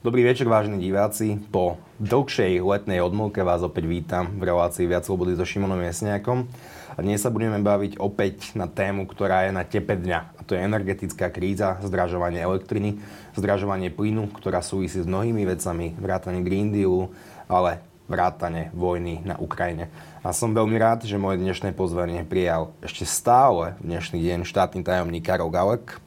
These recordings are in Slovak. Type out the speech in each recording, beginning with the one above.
Dobrý večer, vážení diváci. Po dlhšej letnej odmlke vás opäť vítam v relácii Viac slobody so Šimonom Jesniakom. A dnes sa budeme baviť opäť na tému, ktorá je na tepe dňa. A to je energetická kríza, zdražovanie elektriny, zdražovanie plynu, ktorá súvisí s mnohými vecami, vrátane Green Dealu, ale vrátane vojny na Ukrajine. A som veľmi rád, že moje dnešné pozvanie prijal ešte stále dnešný deň štátny tajomník Karol Galek.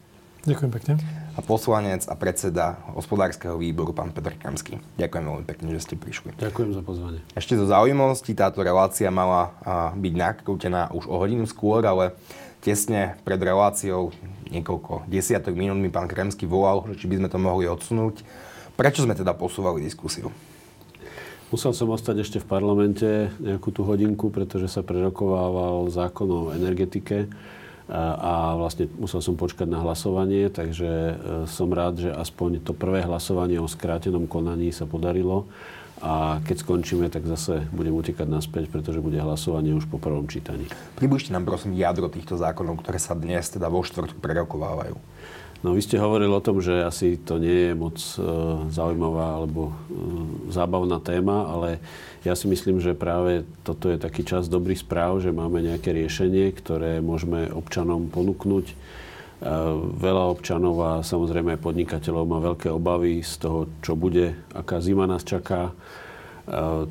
Ďakujem pekne a poslanec a predseda hospodárskeho výboru, pán Petr Kamský. Ďakujem veľmi pekne, že ste prišli. Ďakujem za pozvanie. Ešte zo zaujímavosti, táto relácia mala byť nakrútená už o hodinu skôr, ale tesne pred reláciou niekoľko desiatok minút mi pán Kremský volal, že či by sme to mohli odsunúť. Prečo sme teda posúvali diskusiu? Musel som ostať ešte v parlamente nejakú tú hodinku, pretože sa prerokovával zákon o energetike a vlastne musel som počkať na hlasovanie, takže e, som rád, že aspoň to prvé hlasovanie o skrátenom konaní sa podarilo a keď skončíme, tak zase budem utekať naspäť, pretože bude hlasovanie už po prvom čítaní. Približte nám prosím jadro týchto zákonov, ktoré sa dnes teda vo štvrtku prerokovávajú. No vy ste hovorili o tom, že asi to nie je moc e, zaujímavá alebo e, zábavná téma, ale ja si myslím, že práve toto je taký čas dobrých správ, že máme nejaké riešenie, ktoré môžeme občanom ponúknuť. E, veľa občanov a samozrejme aj podnikateľov má veľké obavy z toho, čo bude, aká zima nás čaká. E,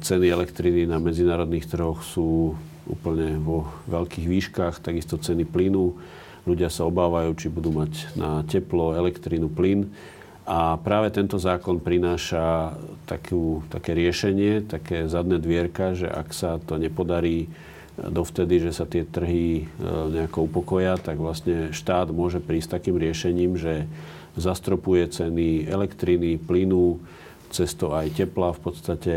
ceny elektriny na medzinárodných trhoch sú úplne vo veľkých výškach, takisto ceny plynu Ľudia sa obávajú, či budú mať na teplo, elektrínu, plyn. A práve tento zákon prináša takú, také riešenie, také zadné dvierka, že ak sa to nepodarí dovtedy, že sa tie trhy e, nejako upokoja, tak vlastne štát môže prísť takým riešením, že zastropuje ceny elektriny, plynu, cesto aj tepla v podstate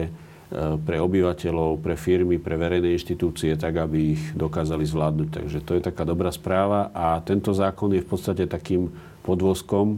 pre obyvateľov, pre firmy, pre verejné inštitúcie, tak aby ich dokázali zvládnuť. Takže to je taká dobrá správa a tento zákon je v podstate takým podvozkom, e,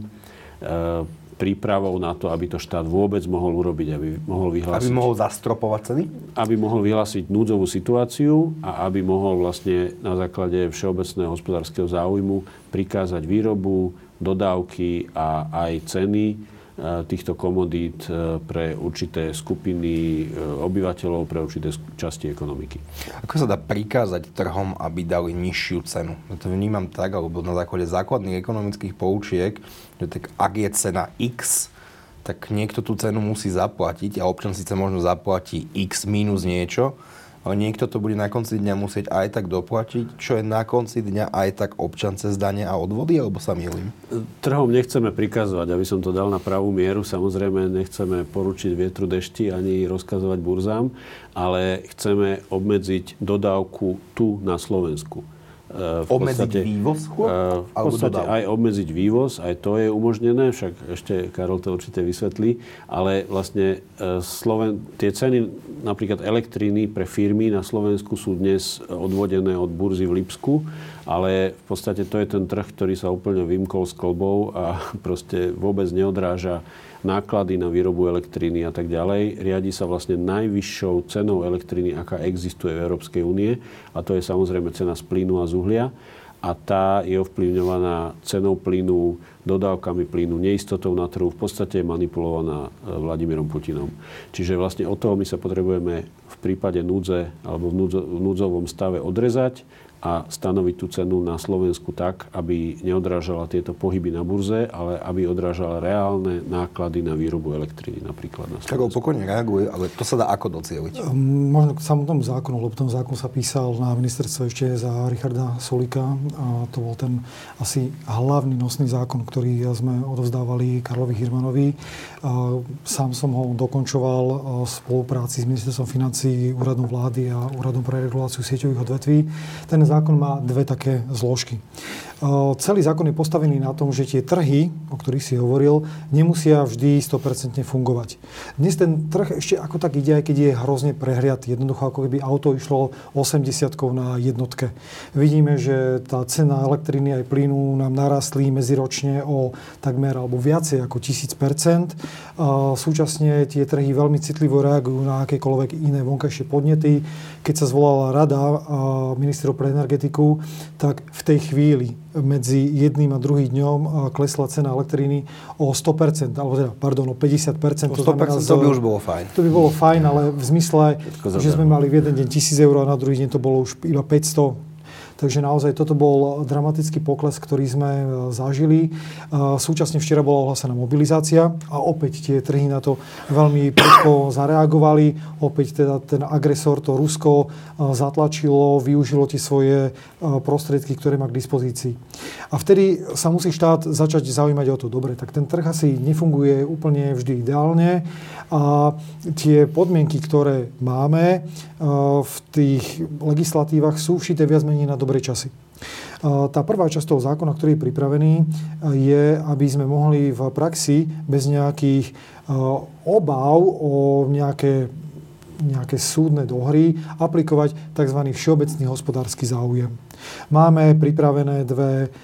prípravou na to, aby to štát vôbec mohol urobiť, aby mohol vyhlásiť... Aby mohol zastropovať ceny? Aby mohol vyhlásiť núdzovú situáciu a aby mohol vlastne na základe všeobecného hospodárskeho záujmu prikázať výrobu, dodávky a aj ceny týchto komodít e, pre určité skupiny e, obyvateľov, pre určité časti ekonomiky. Ako sa dá prikázať trhom, aby dali nižšiu cenu? Ja to vnímam tak, alebo na základe základných ekonomických poučiek, že tak ak je cena X, tak niekto tú cenu musí zaplatiť a občan síce možno zaplatí X minus niečo, ale niekto to bude na konci dňa musieť aj tak doplatiť, čo je na konci dňa aj tak občan cez dane a odvody, alebo sa milím? Trhom nechceme prikazovať, aby som to dal na pravú mieru. Samozrejme, nechceme poručiť vietru dešti ani rozkazovať burzám, ale chceme obmedziť dodávku tu na Slovensku. E, v obmedziť podstate, vývoz? Uh, v podstate aj obmedziť vývoz, aj to je umožnené, však ešte Karol to určite vysvetlí, ale vlastne uh, Sloven, tie ceny napríklad elektriny pre firmy na Slovensku sú dnes odvodené od burzy v Lipsku, ale v podstate to je ten trh, ktorý sa úplne vymkol s kolbou a proste vôbec neodráža náklady na výrobu elektriny a tak ďalej. Riadi sa vlastne najvyššou cenou elektriny, aká existuje v Európskej únie a to je samozrejme cena z plynu a z uhlia a tá je ovplyvňovaná cenou plynu, dodávkami plynu, neistotou na trhu, v podstate je manipulovaná e, Vladimírom Putinom. Čiže vlastne od toho my sa potrebujeme v prípade núdze alebo v núdzovom stave odrezať a stanoviť tú cenu na Slovensku tak, aby neodrážala tieto pohyby na burze, ale aby odrážala reálne náklady na výrobu elektriny napríklad na Slovensku. Karol pokojne reaguje, ale to sa dá ako docieliť? Um, možno k samotnému zákonu, lebo ten zákon sa písal na ministerstve ešte za Richarda Solika a to bol ten asi hlavný nosný zákon, ktorý sme odovzdávali Karlovi Hirmanovi. Sám som ho dokončoval v spolupráci s ministerstvom financí, úradom vlády a úradom pre reguláciu sieťových odvetví. Ten zákon má dve také zložky. Celý zákon je postavený na tom, že tie trhy, o ktorých si hovoril, nemusia vždy 100% fungovať. Dnes ten trh ešte ako tak ide, aj keď je hrozne prehriatý. Jednoducho, ako keby auto išlo 80 na jednotke. Vidíme, že tá cena elektriny aj plynu nám narastli medziročne o takmer alebo viacej ako 1000%. Súčasne tie trhy veľmi citlivo reagujú na akékoľvek iné vonkajšie podnety. Keď sa zvolala rada ministrov pre energetiku, tak v tej chvíli medzi jedným a druhým dňom klesla cena elektriny o 100%, alebo teda, pardon, o 50%. O 100% to, znamená, to by už bolo fajn. To by bolo fajn, ale v zmysle, že sme mali v jeden deň 1000 eur a na druhý deň to bolo už iba 500 Takže naozaj toto bol dramatický pokles, ktorý sme e, zažili. E, súčasne včera bola ohlásená mobilizácia a opäť tie trhy na to veľmi prudko zareagovali. Opäť teda ten agresor, to Rusko, e, zatlačilo, využilo tie svoje prostriedky, ktoré má k dispozícii. A vtedy sa musí štát začať zaujímať o to. Dobre, tak ten trh asi nefunguje úplne vždy ideálne a tie podmienky, ktoré máme v tých legislatívach sú všité viac menej na dobré časy. Tá prvá časť toho zákona, ktorý je pripravený, je, aby sme mohli v praxi bez nejakých obáv o nejaké nejaké súdne dohry aplikovať tzv. všeobecný hospodársky záujem. Máme pripravené dve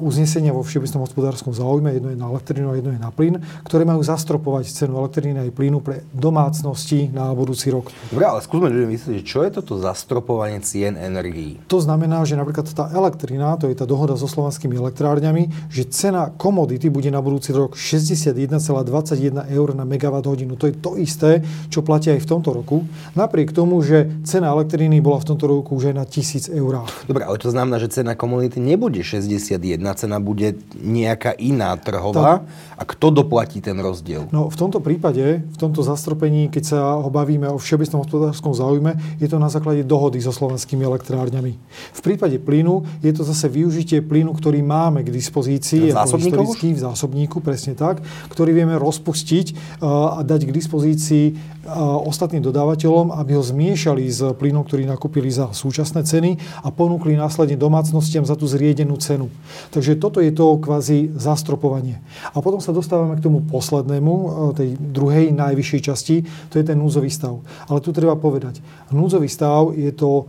uznesenia vo všeobecnom hospodárskom záujme, jedno je na elektrínu a jedno je na plyn, ktoré majú zastropovať cenu elektriny aj plynu pre domácnosti na budúci rok. Dobre, ale skúsme ľuďom vysvetliť, čo je toto zastropovanie cien energií? To znamená, že napríklad tá elektrina, to je tá dohoda so slovenskými elektrárňami, že cena komodity bude na budúci rok 61,21 eur na megawatt hodinu. To je to isté, čo platí aj v tomto roku. Napriek tomu, že cena elektriny bola v tomto roku už aj na 1000 eur. Dobre, ale to znamená, že cena komodity nebude 60 jedna cena bude nejaká iná trhová. A kto doplatí ten rozdiel? No v tomto prípade, v tomto zastropení, keď sa ho bavíme o všeobecnom hospodárskom záujme, je to na základe dohody so slovenskými elektrárňami. V prípade plynu je to zase využitie plynu, ktorý máme k dispozícii, ako historický v zásobníku, presne tak, ktorý vieme rozpustiť uh, a dať k dispozícii uh, ostatným dodávateľom, aby ho zmiešali s plynom, ktorý nakúpili za súčasné ceny a ponúkli následne domácnostiam za tú zriedenú cenu. Takže toto je to kvázi zastropovanie. A potom sa dostávame k tomu poslednému, e, tej druhej najvyššej časti, to je ten núdzový stav. Ale tu treba povedať, núdzový stav je to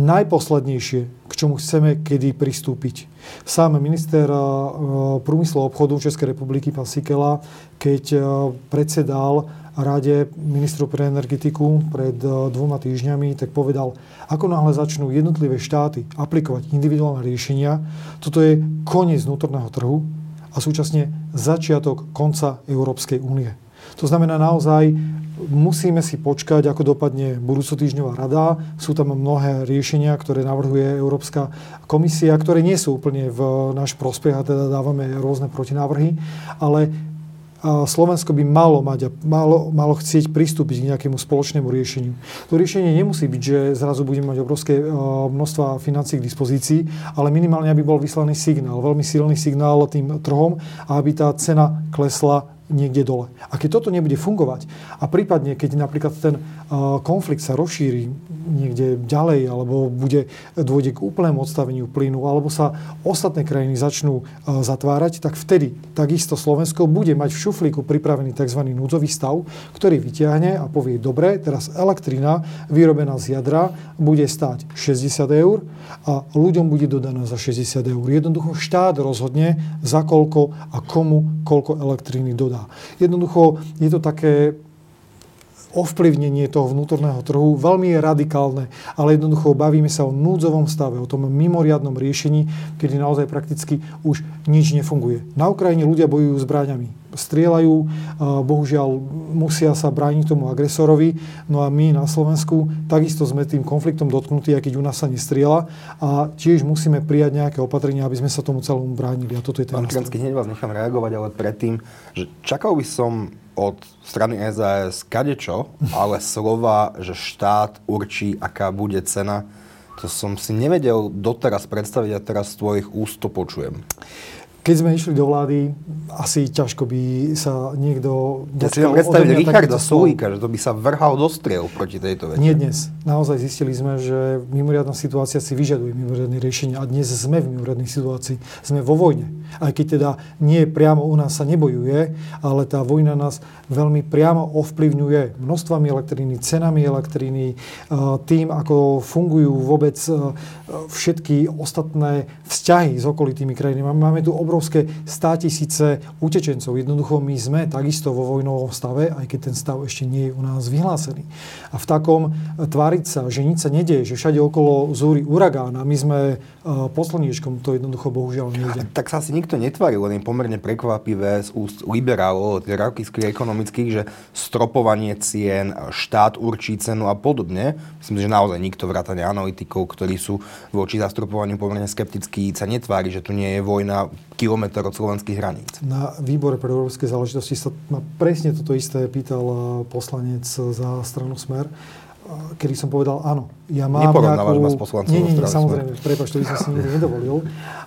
najposlednejšie, k čomu chceme kedy pristúpiť. Sám minister e, prúmyslu a obchodu Českej republiky, pán Sikela, keď e, predsedal rade ministru pre energetiku pred dvoma týždňami, tak povedal, ako náhle začnú jednotlivé štáty aplikovať individuálne riešenia, toto je koniec vnútorného trhu a súčasne začiatok konca Európskej únie. To znamená naozaj, musíme si počkať, ako dopadne budúcotýždňová rada. Sú tam mnohé riešenia, ktoré navrhuje Európska komisia, ktoré nie sú úplne v náš prospech a teda dávame rôzne protinávrhy, ale Slovensko by malo mať a malo, malo chcieť pristúpiť k nejakému spoločnému riešeniu. To riešenie nemusí byť, že zrazu budeme mať obrovské množstva financí k dispozícii, ale minimálne aby bol vyslaný signál, veľmi silný signál tým trhom aby tá cena klesla niekde dole. A keď toto nebude fungovať a prípadne, keď napríklad ten konflikt sa rozšíri niekde ďalej, alebo bude dôjde k úplnému odstaveniu plynu, alebo sa ostatné krajiny začnú zatvárať, tak vtedy takisto Slovensko bude mať v šuflíku pripravený tzv. núdzový stav, ktorý vyťahne a povie, dobre, teraz elektrina vyrobená z jadra bude stáť 60 eur a ľuďom bude dodaná za 60 eur. Jednoducho štát rozhodne, za koľko a komu koľko elektriny dodá. Jednoducho je to také ovplyvnenie toho vnútorného trhu veľmi je radikálne, ale jednoducho bavíme sa o núdzovom stave, o tom mimoriadnom riešení, kedy naozaj prakticky už nič nefunguje. Na Ukrajine ľudia bojujú zbraňami strieľajú, bohužiaľ musia sa brániť tomu agresorovi, no a my na Slovensku takisto sme tým konfliktom dotknutí, aj keď u nás sa nestrieľa. A tiež musíme prijať nejaké opatrenia, aby sme sa tomu celomu bránili. A toto je ten Pán hneď vás nechám reagovať, ale predtým, že čakal by som od strany SAS kadečo, ale slova, že štát určí, aká bude cena, to som si nevedel doteraz predstaviť a teraz z tvojich úst to počujem. Keď sme išli do vlády, asi ťažko by sa niekto... Ja si viem predstaviť Richarda Sulíka, že to by sa vrhal do striel proti tejto veci. Nie dnes. Naozaj zistili sme, že mimoriadná situácia si vyžaduje mimoriadne riešenie a dnes sme v mimoriadnej situácii. Sme vo vojne. Aj keď teda nie priamo u nás sa nebojuje, ale tá vojna nás veľmi priamo ovplyvňuje množstvami elektriny, cenami elektriny, tým, ako fungujú vôbec všetky ostatné vzťahy s okolitými krajinami. Máme tu obrovské 100 tisíce utečencov. Jednoducho my sme takisto vo vojnovom stave, aj keď ten stav ešte nie je u nás vyhlásený. A v takom tváriť sa, že nič sa nedieje, že všade okolo zúri uragán a my sme pod slniečkom, to jednoducho bohužiaľ nejde. Tak sa asi nikto netvári, len je pomerne prekvapivé z úst liberálov, rakýských ekonomických, že stropovanie cien, štát určí cenu a podobne. Myslím, že naozaj nikto vrátane analytikov, ktorí sú voči zastropovaniu pomerne skeptickí, sa netvári, že tu nie je vojna kilometr od slovenských hraníc. Na výbore pre európske záležitosti sa ma presne toto isté pýtal eh, poslanec za stranu Smer kedy som povedal, áno, ja mám nejakú... ma s poslancom Nie, nie, nie, samozrejme, prepač, to by som si nikdy nedovolil.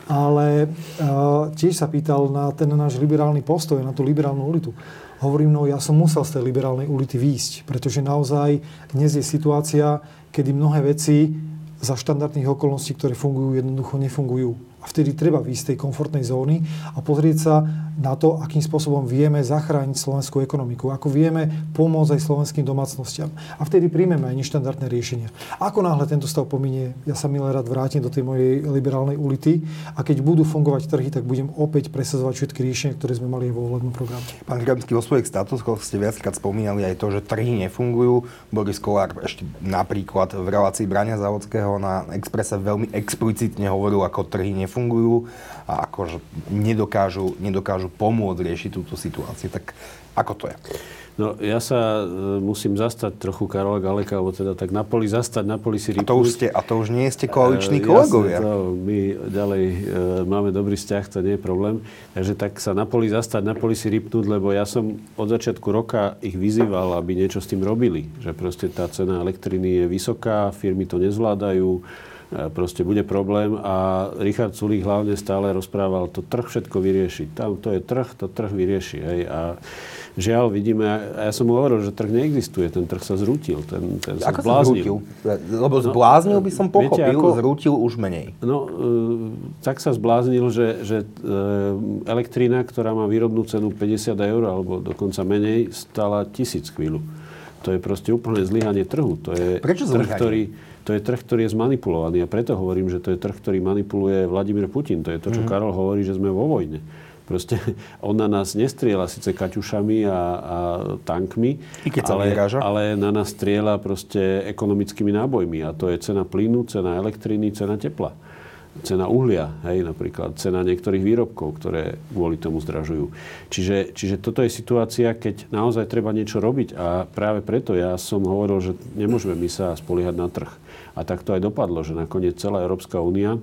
Ale uh, tiež sa pýtal na ten náš liberálny postoj, na tú liberálnu ulitu. Hovorím, no ja som musel z tej liberálnej ulity výjsť, pretože naozaj dnes je situácia, kedy mnohé veci za štandardných okolností, ktoré fungujú, jednoducho nefungujú a vtedy treba výjsť z tej komfortnej zóny a pozrieť sa na to, akým spôsobom vieme zachrániť slovenskú ekonomiku, ako vieme pomôcť aj slovenským domácnostiam. A vtedy príjmeme aj neštandardné riešenia. Ako náhle tento stav pominie, ja sa milé rád vrátim do tej mojej liberálnej ulity a keď budú fungovať trhy, tak budem opäť presadzovať všetky riešenia, ktoré sme mali aj vo volebnom programe. Pán Grabský, vo svojich statusoch ste viackrát spomínali aj to, že trhy nefungujú. Boris Kolár ešte napríklad v relácii Brania Závodského na Exprese veľmi explicitne hovoril, ako trhy nefungujú nefungujú a akože nedokážu, nedokážu pomôcť riešiť túto situáciu. Tak ako to je? No, ja sa e, musím zastať trochu Karola Galeka, alebo teda tak na poli zastať, na poli si. A to už, ste, a to už nie ste koaliční e, kolegovia. Jasne, to, my ďalej e, máme dobrý vzťah, to nie je problém. Takže tak sa na poli zastať, na poli si rýpnúť, lebo ja som od začiatku roka ich vyzýval, aby niečo s tým robili. Že proste tá cena elektriny je vysoká, firmy to nezvládajú, proste bude problém a Richard Sulík hlavne stále rozprával, to trh všetko vyrieši. Tam to je trh, to trh vyrieši. Hej. A žiaľ vidíme, a ja som mu hovoril, že trh neexistuje, ten trh sa zrútil, ten, ten sa ako zbláznil. Sa Lebo no, zbláznil by som pochopil, viete, ako, zrútil už menej. No, e, tak sa zbláznil, že, že e, elektrina, ktorá má výrobnú cenu 50 eur, alebo dokonca menej, stala tisíc chvíľu. To je proste úplne zlyhanie trhu. To je Prečo trh, ktorý, to je trh, ktorý je zmanipulovaný. A preto hovorím, že to je trh, ktorý manipuluje Vladimír Putin. To je to, čo mm-hmm. Karol hovorí, že sme vo vojne. Proste on na nás nestriela síce kaťušami a, a tankmi, ale, ale na nás strieľa proste ekonomickými nábojmi. A to je cena plynu, cena elektriny, cena tepla cena uhlia, hej, napríklad cena niektorých výrobkov, ktoré kvôli tomu zdražujú. Čiže, čiže toto je situácia, keď naozaj treba niečo robiť a práve preto ja som hovoril, že nemôžeme my sa spoliehať na trh. A tak to aj dopadlo, že nakoniec celá Európska únia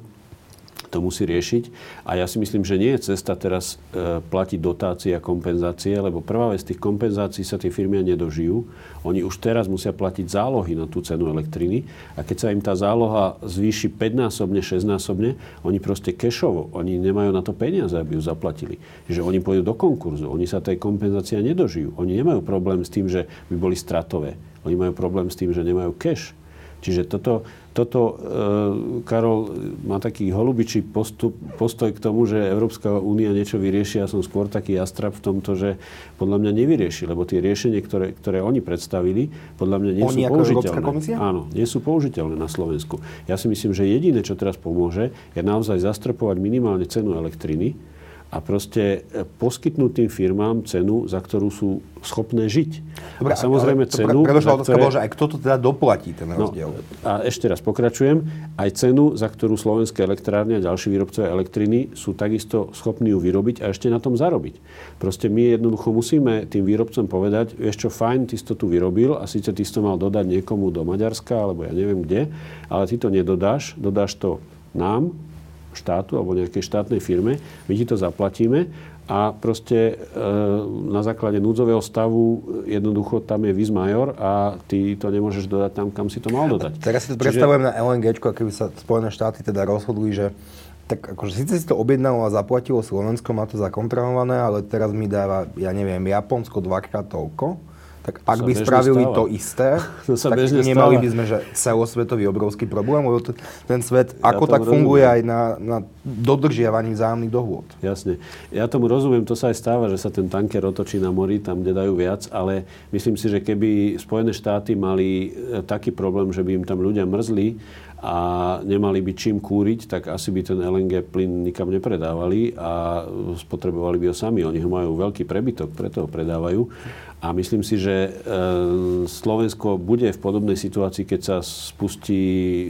to musí riešiť. A ja si myslím, že nie je cesta teraz e, platiť dotácie a kompenzácie, lebo prvá vec, tých kompenzácií sa tie firmy nedožijú. Oni už teraz musia platiť zálohy na tú cenu elektriny a keď sa im tá záloha zvýši 5-násobne, 6-násobne, oni proste kešovo, oni nemajú na to peniaze, aby ju zaplatili. Že oni pôjdu do konkurzu, oni sa tej kompenzácie nedožijú. Oni nemajú problém s tým, že by boli stratové. Oni majú problém s tým, že nemajú cash. Čiže toto, toto e, Karol má taký holubičí postup, postoj k tomu, že Európska únia niečo vyrieši. Ja som skôr taký jastrab v tomto, že podľa mňa nevyrieši, lebo tie riešenie, ktoré, ktoré oni predstavili, podľa mňa nie oni sú použiteľné. Áno, nie sú použiteľné na Slovensku. Ja si myslím, že jediné, čo teraz pomôže, je naozaj zastropovať minimálne cenu elektriny, a proste e, poskytnúť tým firmám cenu, za ktorú sú schopné žiť. Dobre, a samozrejme ale cenu... Predošla otázka ktoré... že aj kto to teda doplatí, ten no, rozdiel. No, a ešte raz pokračujem. Aj cenu, za ktorú slovenské elektrárne a ďalší výrobcovia elektriny sú takisto schopní ju vyrobiť a ešte na tom zarobiť. Proste my jednoducho musíme tým výrobcom povedať, vieš čo, fajn, ty si to tu vyrobil a síce ty si to mal dodať niekomu do Maďarska, alebo ja neviem kde, ale ty to nedodáš, dodáš to nám, štátu alebo nejakej štátnej firme, my ti to zaplatíme a proste e, na základe núdzového stavu jednoducho tam je vis major a ty to nemôžeš dodať tam, kam si to mal dodať. A teraz si to Čiže... predstavujem na LNG, keby sa Spojené štáty teda rozhodli, že tak akože síce si to objednalo a zaplatilo Slovensko, má to zakontrolované, ale teraz mi dáva, ja neviem, Japonsko dvakrát toľko tak ak by spravili stáva. to isté, to sa tak nemali stáva. by sme že celosvetový obrovský problém, lebo ten svet ja ako tak rozumiem. funguje aj na, na dodržiavaní vzájomných dohôd. Jasne. Ja tomu rozumiem, to sa aj stáva, že sa ten tanker otočí na mori, tam, kde dajú viac, ale myslím si, že keby Spojené štáty mali e, taký problém, že by im tam ľudia mrzli a nemali by čím kúriť, tak asi by ten LNG plyn nikam nepredávali a spotrebovali by ho sami. Oni ho majú veľký prebytok, preto ho predávajú. A myslím si, že e, Slovensko bude v podobnej situácii, keď sa spustí e,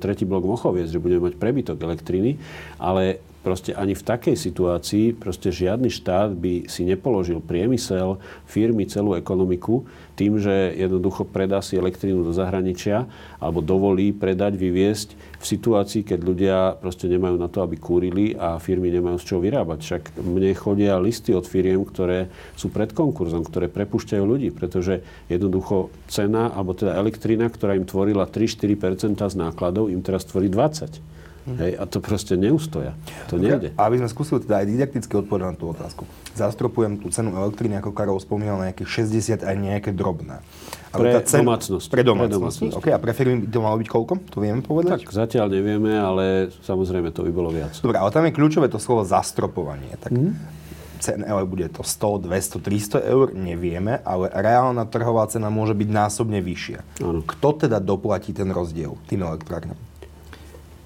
tretí blok Mochoviec, že budeme mať prebytok elektriny, ale proste ani v takej situácii proste žiadny štát by si nepoložil priemysel, firmy, celú ekonomiku tým, že jednoducho predá si elektrínu do zahraničia alebo dovolí predať, vyviesť v situácii, keď ľudia proste nemajú na to, aby kúrili a firmy nemajú z čoho vyrábať. Však mne chodia listy od firiem, ktoré sú pred konkurzom, ktoré prepušťajú ľudí, pretože jednoducho cena, alebo teda elektrina, ktorá im tvorila 3-4% z nákladov, im teraz tvorí 20. Hej, a to proste neustoja. To nejde. A aby sme skúsili teda aj didakticky odpovedať na tú otázku. Zastropujem tú cenu elektriny, ako Karol spomínal, na nejakých 60 aj nejaké drobné. Ale pre tá cen... domácnosť. Pre domácnosť. OK, a pre firmy by to malo byť koľko? To vieme povedať? Tak zatiaľ nevieme, ale samozrejme to by bolo viac. Dobre, ale tam je kľúčové to slovo zastropovanie. Tak mm cen ale bude to 100, 200, 300 eur, nevieme, ale reálna trhová cena môže byť násobne vyššia. Ano. Kto teda doplatí ten rozdiel tým elektrárňam?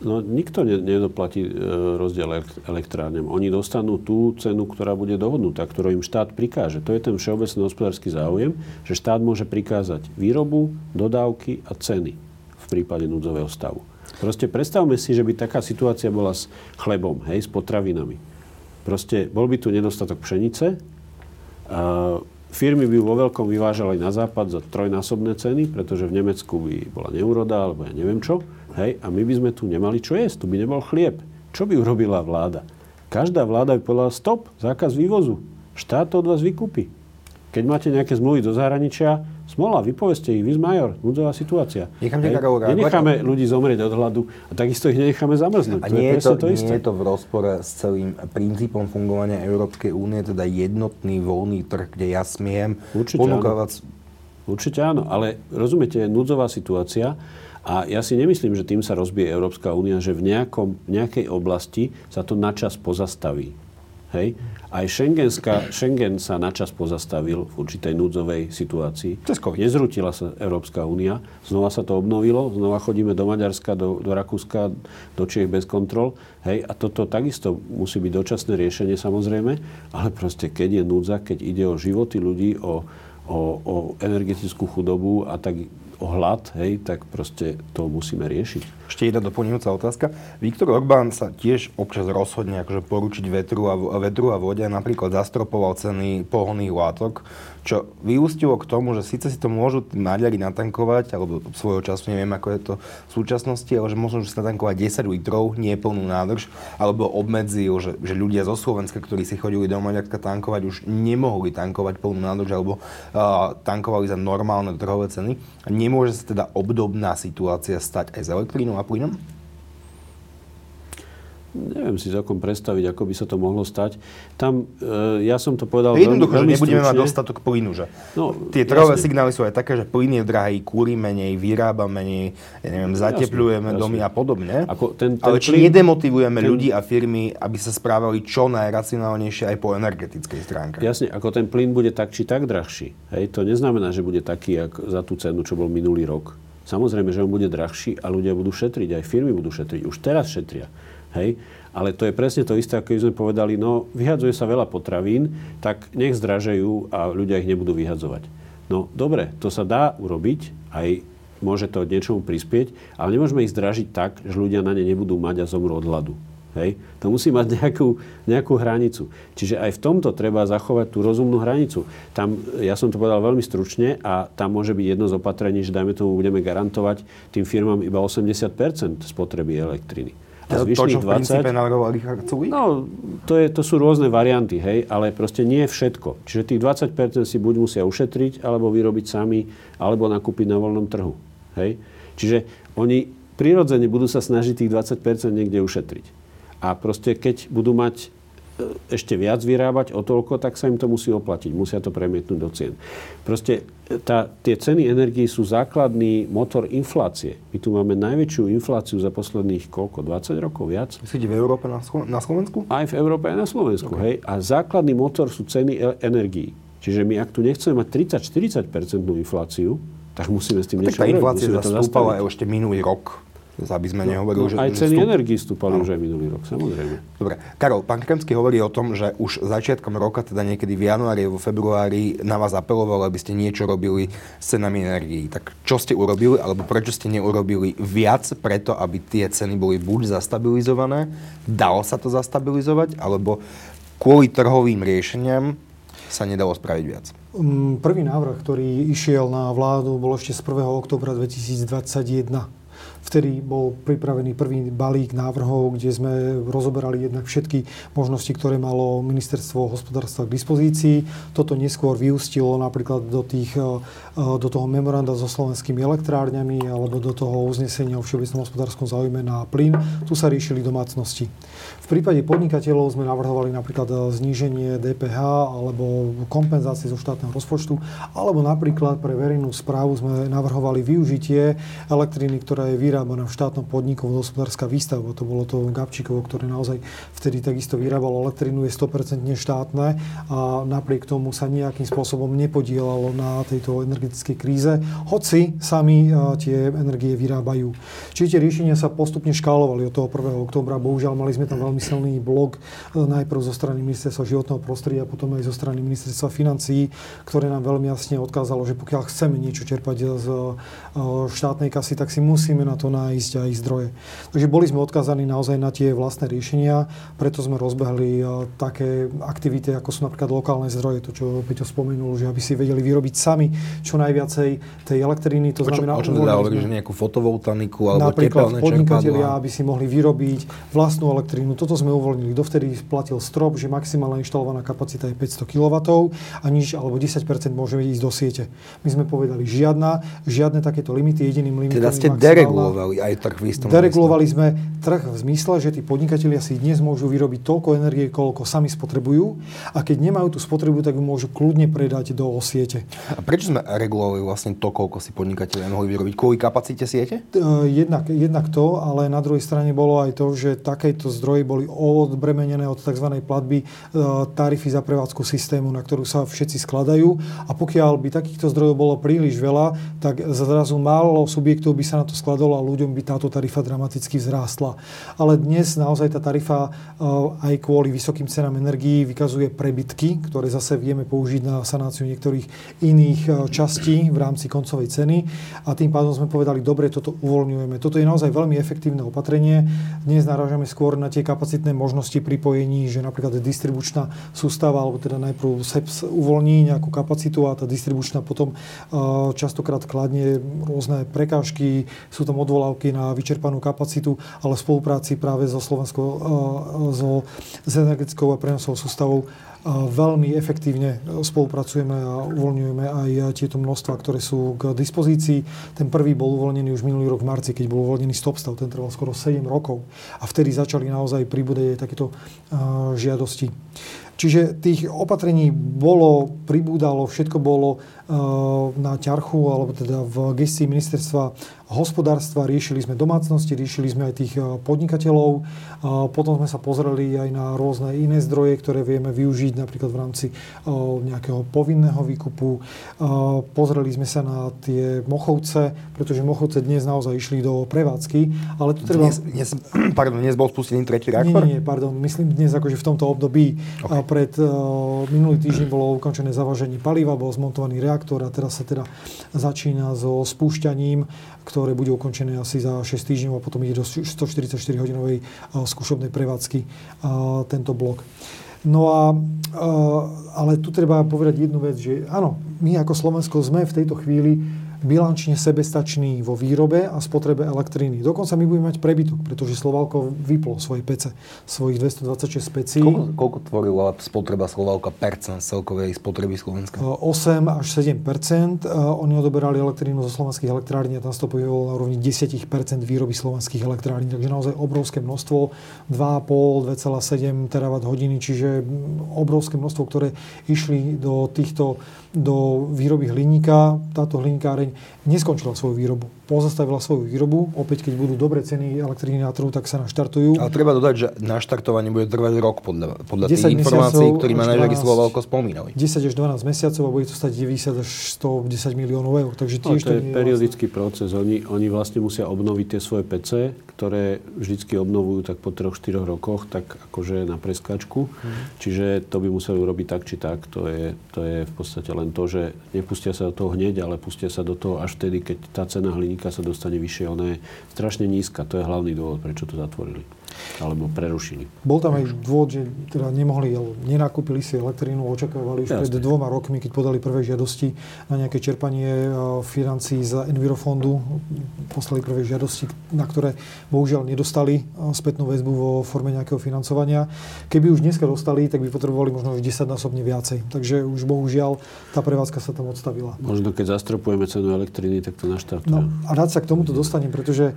No nikto nedoplatí e, rozdiel elektrárňam. Oni dostanú tú cenu, ktorá bude dohodnutá, ktorú im štát prikáže. To je ten všeobecný hospodársky záujem, že štát môže prikázať výrobu, dodávky a ceny v prípade núdzového stavu. Proste predstavme si, že by taká situácia bola s chlebom, hej, s potravinami. Proste bol by tu nedostatok pšenice, a firmy by vo veľkom vyvážali na západ za trojnásobné ceny, pretože v Nemecku by bola neuroda, alebo ja neviem čo. Hej, a my by sme tu nemali čo jesť, tu by nebol chlieb. Čo by urobila vláda? Každá vláda by povedala stop, zákaz vývozu. Štát to od vás vykúpi. Keď máte nejaké zmluvy do zahraničia, smola, vypoveste ich, vis major, núdzová situácia. Hej, nenecháme ľudí zomrieť od hladu a takisto ich nenecháme zamrznúť. A to nie, je to, to nie je to v rozpore s celým princípom fungovania Európskej únie, teda jednotný voľný trh, kde ja smiem Určite ponúkavať... Áno. Určite áno, ale rozumiete, je núdzová situácia a ja si nemyslím, že tým sa rozbije Európska únia, že v nejakom, nejakej oblasti sa to načas pozastaví. Hej? Aj Schengen sa načas pozastavil v určitej núdzovej situácii. Nezrutila sa Európska únia, znova sa to obnovilo, znova chodíme do Maďarska, do, do Rakúska, do Čiech bez kontrol. Hej? A toto takisto musí byť dočasné riešenie samozrejme, ale proste keď je núdza, keď ide o životy ľudí, o, o, o energetickú chudobu a tak o hlad, hej, tak proste to musíme riešiť. Ešte jedna doplňujúca otázka. Viktor Orbán sa tiež občas rozhodne akože poručiť vetru a, vetru a vode, napríklad zastropoval ceny pohonných látok, čo vyústilo k tomu, že síce si to môžu Maďari natankovať, alebo svojho času neviem, ako je to v súčasnosti, ale že môžu si natankovať 10 litrov, nie plnú nádrž, alebo obmedzil, že, že ľudia zo Slovenska, ktorí si chodili do Maďarska tankovať, už nemohli tankovať plnú nádrž, alebo uh, tankovali za normálne trhové ceny. A nemôže sa teda obdobná situácia stať aj s elektrínou a plynom? neviem si celkom predstaviť, ako by sa to mohlo stať. Tam, e, ja som to povedal Jednoducho, veľmi, že nebudeme stručne. mať dostatok plynu, že? No, Tie trhové signály sú aj také, že plyn je drahý, kúri menej, vyrába menej, ja neviem, zateplujeme jasne, domy jasne. a podobne. Ako ten, ten Ale či plyn, nedemotivujeme ten, ľudí a firmy, aby sa správali čo najracionálnejšie aj po energetickej stránke? Jasne, ako ten plyn bude tak či tak drahší. Hej, to neznamená, že bude taký, ako za tú cenu, čo bol minulý rok. Samozrejme, že on bude drahší a ľudia budú šetriť, aj firmy budú šetriť. Už teraz šetria. Hej? Ale to je presne to isté, ako sme povedali, no vyhadzuje sa veľa potravín, tak nech zdražejú a ľudia ich nebudú vyhadzovať. No dobre, to sa dá urobiť, aj môže to niečomu prispieť, ale nemôžeme ich zdražiť tak, že ľudia na ne nebudú mať a zomrú od hladu. Hej? To musí mať nejakú, nejakú hranicu. Čiže aj v tomto treba zachovať tú rozumnú hranicu. Tam, ja som to povedal veľmi stručne a tam môže byť jedno z opatrení, že dajme tomu budeme garantovať tým firmám iba 80 spotreby elektriny. A to, čo v 20, princípe navrhoval Richard Sulik? No, to, je, to sú rôzne varianty, hej, ale proste nie všetko. Čiže tých 20% si buď musia ušetriť, alebo vyrobiť sami, alebo nakúpiť na voľnom trhu. Hej. Čiže oni prirodzene budú sa snažiť tých 20% niekde ušetriť. A proste keď budú mať ešte viac vyrábať o toľko, tak sa im to musí oplatiť. Musia to premietnúť do cien. Proste tá, tie ceny energii sú základný motor inflácie. My tu máme najväčšiu infláciu za posledných koľko? 20 rokov viac? Myslíte v Európe na, na Slovensku? Aj v Európe, aj na Slovensku. Okay. Hej? A základný motor sú ceny e- energií. Čiže my ak tu nechceme mať 30-40% infláciu, tak musíme s tým no, niečo robiť. tá inflácia zastúpala ešte minulý rok aby sme no, nehovorili, no, že... Aj ceny vstup... energii stúpali už aj minulý rok, samozrejme. Dobre. Karol, pán Kremský hovorí o tom, že už začiatkom roka, teda niekedy v januári, vo februári, na vás apeloval, aby ste niečo robili s cenami energií. Tak čo ste urobili, alebo prečo ste neurobili viac preto, aby tie ceny boli buď zastabilizované, dalo sa to zastabilizovať, alebo kvôli trhovým riešeniam sa nedalo spraviť viac? Mm, prvý návrh, ktorý išiel na vládu, bol ešte z 1. oktobra 2021 Vtedy bol pripravený prvý balík návrhov, kde sme rozoberali jednak všetky možnosti, ktoré malo ministerstvo hospodárstva k dispozícii. Toto neskôr vyústilo napríklad do, tých, do toho memoranda so slovenskými elektrárňami alebo do toho uznesenia o všeobecnom hospodárskom záujme na plyn. Tu sa riešili domácnosti. V prípade podnikateľov sme navrhovali napríklad e, zníženie DPH alebo kompenzácie zo štátneho rozpočtu, alebo napríklad pre verejnú správu sme navrhovali využitie elektriny, ktorá je vyrábaná v štátnom podniku hospodárska výstavba. To bolo to Gabčíkovo, ktoré naozaj vtedy takisto vyrábalo elektrinu, je 100% štátne a napriek tomu sa nejakým spôsobom nepodielalo na tejto energetickej kríze, hoci sami e, tie energie vyrábajú. Čiže tie riešenia sa postupne škálovali od toho 1. októbra. Bohužiaľ, mali sme tam veľmi silný blok e, najprv zo strany ministerstva životného prostredia, potom aj zo strany ministerstva financií, ktoré nám veľmi jasne odkázalo, že pokiaľ chceme niečo čerpať z štátnej kasy, tak si musíme na to nájsť aj zdroje. Takže boli sme odkázaní naozaj na tie vlastné riešenia, preto sme rozbehli e, také aktivity, ako sú napríklad lokálne zdroje, to čo Peťo spomenul, že aby si vedeli vyrobiť sami čo najviacej tej elektriny. To znamená, o čom teda že nejakú fotovoltaniku alebo napríklad podnikatelia, aby si mohli vyrobiť vlastnú elektrínu. Toto sme uvoľnili. Dovtedy platil strop, že maximálna inštalovaná kapacita je 500 kW a nič, alebo 10% môže ísť do siete. My sme povedali žiadna, žiadne takéto limity, jediným limitom Teda ste deregulovali aj trh v istom Deregulovali sme trh v zmysle, že tí podnikatelia si dnes môžu vyrobiť toľko energie, koľko sami spotrebujú a keď nemajú tú spotrebu, tak ju môžu kľudne predať do siete. A prečo sme regulovali vlastne to, koľko si podnikatelia mohli vyrobiť? Kvôli kapacite siete? Jednak, jednak to, ale na druhej strane bolo aj to, že takéto zdroje boli odbremenené od tzv. platby e, tarify za prevádzku systému, na ktorú sa všetci skladajú. A pokiaľ by takýchto zdrojov bolo príliš veľa, tak zrazu málo subjektov by sa na to skladalo a ľuďom by táto tarifa dramaticky vzrástla. Ale dnes naozaj tá tarifa e, aj kvôli vysokým cenám energií vykazuje prebytky, ktoré zase vieme použiť na sanáciu niektorých iných e, častí v rámci koncovej ceny. A tým pádom sme povedali, dobre, toto uvoľňujeme. Toto je naozaj veľmi efektívne opatrenie. Dnes narážame skôr na tie kapacitné možnosti pripojení, že napríklad distribučná sústava, alebo teda najprv SEPS uvoľní nejakú kapacitu a tá distribučná potom častokrát kladne rôzne prekážky, sú tam odvolávky na vyčerpanú kapacitu, ale v spolupráci práve so Slovenskou, so, s energetickou a prenosovou sústavou veľmi efektívne spolupracujeme a uvoľňujeme aj tieto množstva, ktoré sú k dispozícii. Ten prvý bol uvoľnený už minulý rok v marci, keď bol uvoľnený stopstav. Ten trval skoro 7 rokov. A vtedy začali naozaj pribúdať takéto žiadosti. Čiže tých opatrení bolo, pribúdalo, všetko bolo na ťarchu, alebo teda v gestii ministerstva hospodárstva, riešili sme domácnosti, riešili sme aj tých e, podnikateľov. Potom sme sa pozreli aj na rôzne iné zdroje, ktoré vieme využiť napríklad v rámci nejakého povinného výkupu. Pozreli sme sa na tie mochovce, pretože mochovce dnes naozaj išli do prevádzky. Ale tu treba... Dnes, dnes, pardon, dnes bol spustený tretí reaktor? Nie, nie, pardon. Myslím dnes akože v tomto období okay. pred minulý týždeň bolo ukončené zavaženie paliva, bol zmontovaný reaktor reaktor a teraz sa teda začína so spúšťaním, ktoré bude ukončené asi za 6 týždňov a potom ide do 144 hodinovej skúšobnej prevádzky tento blok. No a, ale tu treba povedať jednu vec, že áno, my ako Slovensko sme v tejto chvíli bilančne sebestačný vo výrobe a spotrebe elektriny. Dokonca my budeme mať prebytok, pretože Slovalko vyplo svoje pece, svojich 226 pecí. Koľko, koľko tvorila spotreba Slovalka percent celkovej spotreby Slovenska? 8 až 7 percent. Oni odoberali elektrínu zo slovenských elektrární a tam to pohybovalo na úrovni 10 výroby slovenských elektrární. Takže naozaj obrovské množstvo, 2,5, 2,7 terawatt hodiny, čiže obrovské množstvo, ktoré išli do týchto do výroby hliníka. Táto hliníkáreň neskončila svoju výrobu. Pozastavila svoju výrobu, opäť keď budú dobré ceny elektriny na trhu, tak sa naštartujú. Ale treba dodať, že naštartovanie bude trvať rok podľa, podľa tých informácií, ktorý manažeri Slovalko spomínali. 10 až 12 mesiacov a bude to stať 90 až 110 miliónov eur. Takže tiež no, to, to je periodický vlastne. proces. Oni, oni vlastne musia obnoviť tie svoje PC, ktoré vždycky obnovujú tak po 3-4 rokoch, tak akože na preskačku. Hmm. Čiže to by museli urobiť tak či tak. To je, to je v podstate len to, že nepustia sa do toho hneď, ale pustia sa do toho až vtedy, keď tá cena hliníka sa dostane vyššie. Ona je strašne nízka. To je hlavný dôvod, prečo to zatvorili alebo prerušili. Bol tam aj dôvod, že teda nemohli, nenakúpili si elektrínu, očakávali už Jasne. pred dvoma rokmi, keď podali prvé žiadosti na nejaké čerpanie financí z Envirofondu. Poslali prvé žiadosti, na ktoré bohužiaľ nedostali spätnú väzbu vo forme nejakého financovania. Keby už dneska dostali, tak by potrebovali možno už 10 násobne viacej. Takže už bohužiaľ tá prevádzka sa tam odstavila. Možno keď zastropujeme cenu elektriny, tak to naštartuje. No a rád sa k tomuto dostanem, pretože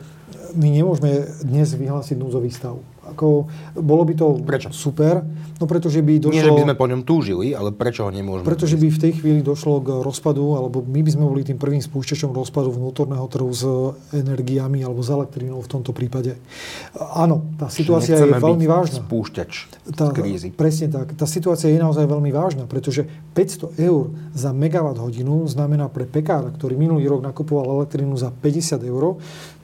my nemôžeme dnes vyhlásiť núdzový stav. Ako, bolo by to prečo? super, no pretože by došlo... Nie, že by sme po ňom túžili, ale prečo ho nemôžeme? Pretože by v tej chvíli došlo k rozpadu, alebo my by sme boli tým prvým spúšťačom rozpadu vnútorného trhu s energiami alebo s elektrínou v tomto prípade. Áno, tá situácia je veľmi vážna. spúšťač tá, krízy. Presne tak. Tá situácia je naozaj veľmi vážna, pretože 500 eur za megawatt hodinu znamená pre pekára, ktorý minulý rok nakupoval elektrínu za 50 eur,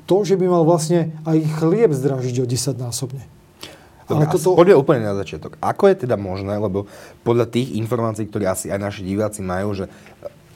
to, že by mal vlastne aj chlieb zdražiť o 10 násobne. Ale toto... Poďme úplne na začiatok. Ako je teda možné, lebo podľa tých informácií, ktoré asi aj naši diváci majú, že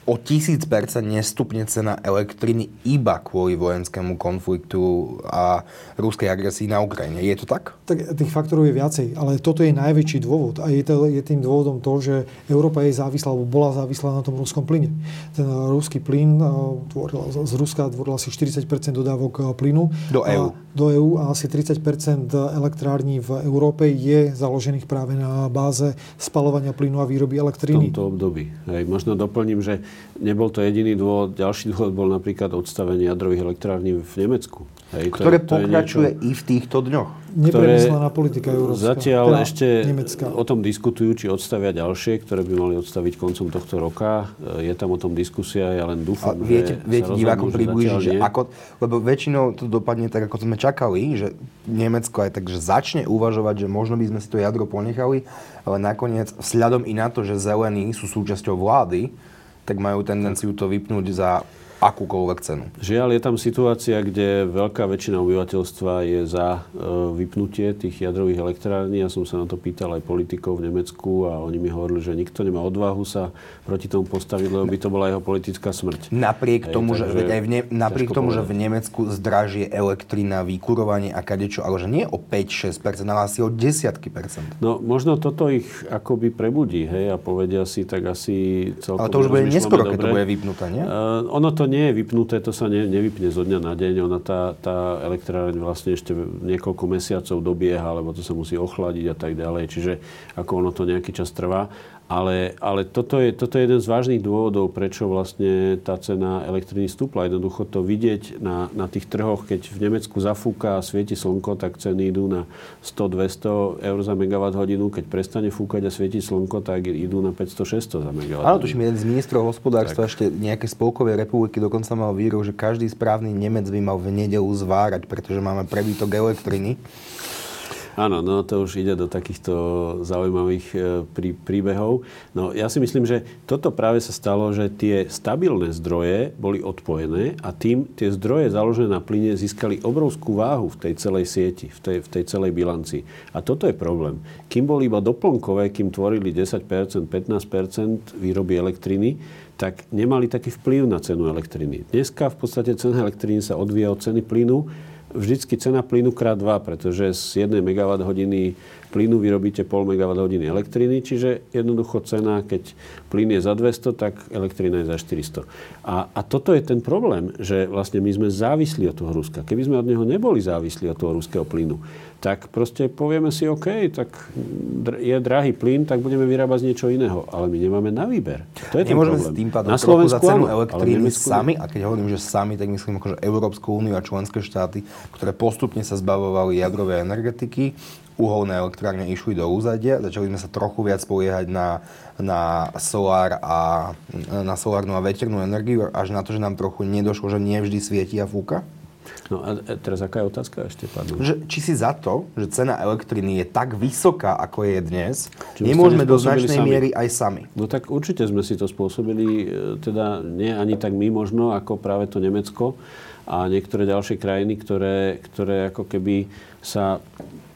o tisíc percent nestupne cena elektriny iba kvôli vojenskému konfliktu a ruskej agresii na Ukrajine. Je to tak? Tak tých faktorov je viacej, ale toto je najväčší dôvod. A je, to, je tým dôvodom to, že Európa je závislá, alebo bola závislá na tom ruskom plyne. Ten ruský plyn eh, tvoril, z Ruska tvoril asi 40 dodávok eh, plynu. Do EÚ. Do EÚ a asi 30% elektrární v Európe je založených práve na báze spalovania plynu a výroby elektriny. V tomto období. Hej, možno doplním, že nebol to jediný dôvod. Ďalší dôvod bol napríklad odstavenie jadrových elektrární v Nemecku. Hej, ktoré to, to pokračuje niečo, i v týchto dňoch. Nepremyslená politika európska. Zatiaľ teda ešte Nemecka. o tom diskutujú, či odstavia ďalšie, ktoré by mali odstaviť koncom tohto roka. Je tam o tom diskusia, ja len dúfam, A viete, že viete divákom približiť, že ako, lebo väčšinou to dopadne tak, ako sme čakali, že Nemecko aj tak, že začne uvažovať, že možno by sme si to jadro ponechali, ale nakoniec vzhľadom i na to, že zelení sú súčasťou vlády, tak majú tendenciu to vypnúť za akúkoľvek cenu. Žiaľ, je tam situácia, kde veľká väčšina obyvateľstva je za e, vypnutie tých jadrových elektrární. Ja som sa na to pýtal aj politikov v Nemecku a oni mi hovorili, že nikto nemá odvahu sa proti tomu postaviť, lebo by to bola jeho politická smrť. Napriek Hej, tomu, že, aj v ne, napriek tomu že v Nemecku zdražie elektrina, vykurovanie a kadečo, ale že nie o 5-6%, ale asi o desiatky percent. No, možno toto ich akoby prebudí, hej, a povedia si, tak asi celkom... Ale to už bude neskoro, keď to bude vypnuté, nie? Uh, ono to nie je vypnuté, to sa ne, nevypne zo dňa na deň. Ona tá, tá elektráreň vlastne ešte niekoľko mesiacov dobieha, lebo to sa musí ochladiť a tak ďalej. Čiže ako ono to nejaký čas trvá. Ale, ale toto, je, toto je jeden z vážnych dôvodov, prečo vlastne tá cena elektriny stúpla. Jednoducho to vidieť na, na tých trhoch, keď v Nemecku zafúka a svieti slnko, tak ceny idú na 100-200 eur za megawatt hodinu. Keď prestane fúkať a svieti slnko, tak idú na 500-600 za megawatt Áno, tuším, jeden z ministrov hospodárstva tak. ešte nejaké spolkovej republiky dokonca mal výrok, že každý správny Nemec by mal v nedelu zvárať, pretože máme prebytok elektriny. Áno, no to už ide do takýchto zaujímavých e, prí, príbehov. No ja si myslím, že toto práve sa stalo, že tie stabilné zdroje boli odpojené a tým tie zdroje založené na plyne získali obrovskú váhu v tej celej sieti, v tej, v tej celej bilanci. A toto je problém. Kým boli iba doplnkové, kým tvorili 10%, 15% výroby elektriny, tak nemali taký vplyv na cenu elektriny. Dneska v podstate cena elektriny sa odvíja od ceny plynu vždycky cena plynu krát 2, pretože z 1 MWh plynu vyrobíte pol MWh elektriny, čiže jednoducho cena, keď plyn je za 200, tak elektrina je za 400. A, a toto je ten problém, že vlastne my sme závislí od toho Ruska. Keby sme od neho neboli závislí od toho ruského plynu, tak proste povieme si, OK, tak je drahý plyn, tak budeme vyrábať z niečo iného. Ale my nemáme na výber. To je Nemôžeme ten problém. tým pádom na Slovensku za cenu elektríny sami, a keď hovorím, že sami, tak myslím akože Európsku úniu a členské štáty, ktoré postupne sa zbavovali jadrovej energetiky, uholné elektrárne išli do úzadia, začali sme sa trochu viac spoliehať na, na solár a na solárnu a veternú energiu, až na to, že nám trochu nedošlo, že nie vždy svieti a fúka? No a teraz aká je otázka ešte? Pardon. Že, či si za to, že cena elektriny je tak vysoká, ako je dnes, či nemôžeme do značnej sami. miery aj sami? No tak určite sme si to spôsobili, e, teda nie ani tak my možno, ako práve to Nemecko a niektoré ďalšie krajiny, ktoré, ktoré ako keby sa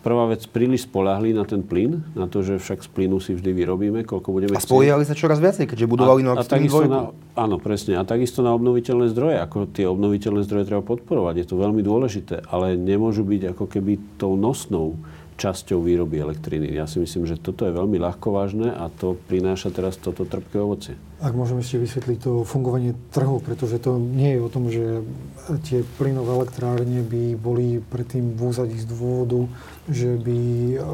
Prvá vec, príliš spolahli na ten plyn, na to, že však z plynu si vždy vyrobíme, koľko budeme A spoliehali sa čoraz viacej, keďže budovali Nord Stream 2. Áno, presne. A takisto na obnoviteľné zdroje. Ako tie obnoviteľné zdroje treba podporovať. Je to veľmi dôležité, ale nemôžu byť ako keby tou nosnou časťou výroby elektriny. Ja si myslím, že toto je veľmi ľahko vážne a to prináša teraz toto trpké ovocie. Ak môžem ešte vysvetliť to fungovanie trhu, pretože to nie je o tom, že tie plynové elektrárne by boli predtým v úzadí z dôvodu, že by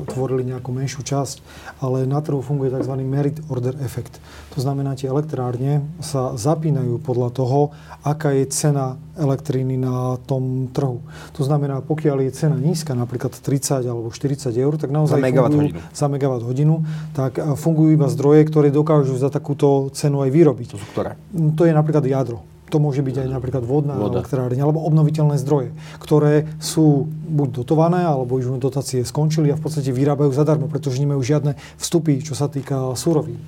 tvorili nejakú menšiu časť, ale na trhu funguje tzv. merit order efekt. To znamená, tie elektrárne sa zapínajú podľa toho, aká je cena elektriny na tom trhu. To znamená, pokiaľ je cena nízka, napríklad 30 alebo 40 eur, tak naozaj za megawatt hodinu. za megawatt hodinu, tak fungujú iba zdroje, ktoré dokážu za takúto cenu aj vyrobiť. To sú ktoré? To je napríklad jadro. To môže byť aj napríklad vodná Voda. elektrárne alebo obnoviteľné zdroje, ktoré sú buď dotované, alebo už dotácie skončili a v podstate vyrábajú zadarmo, pretože nemajú žiadne vstupy, čo sa týka súrovín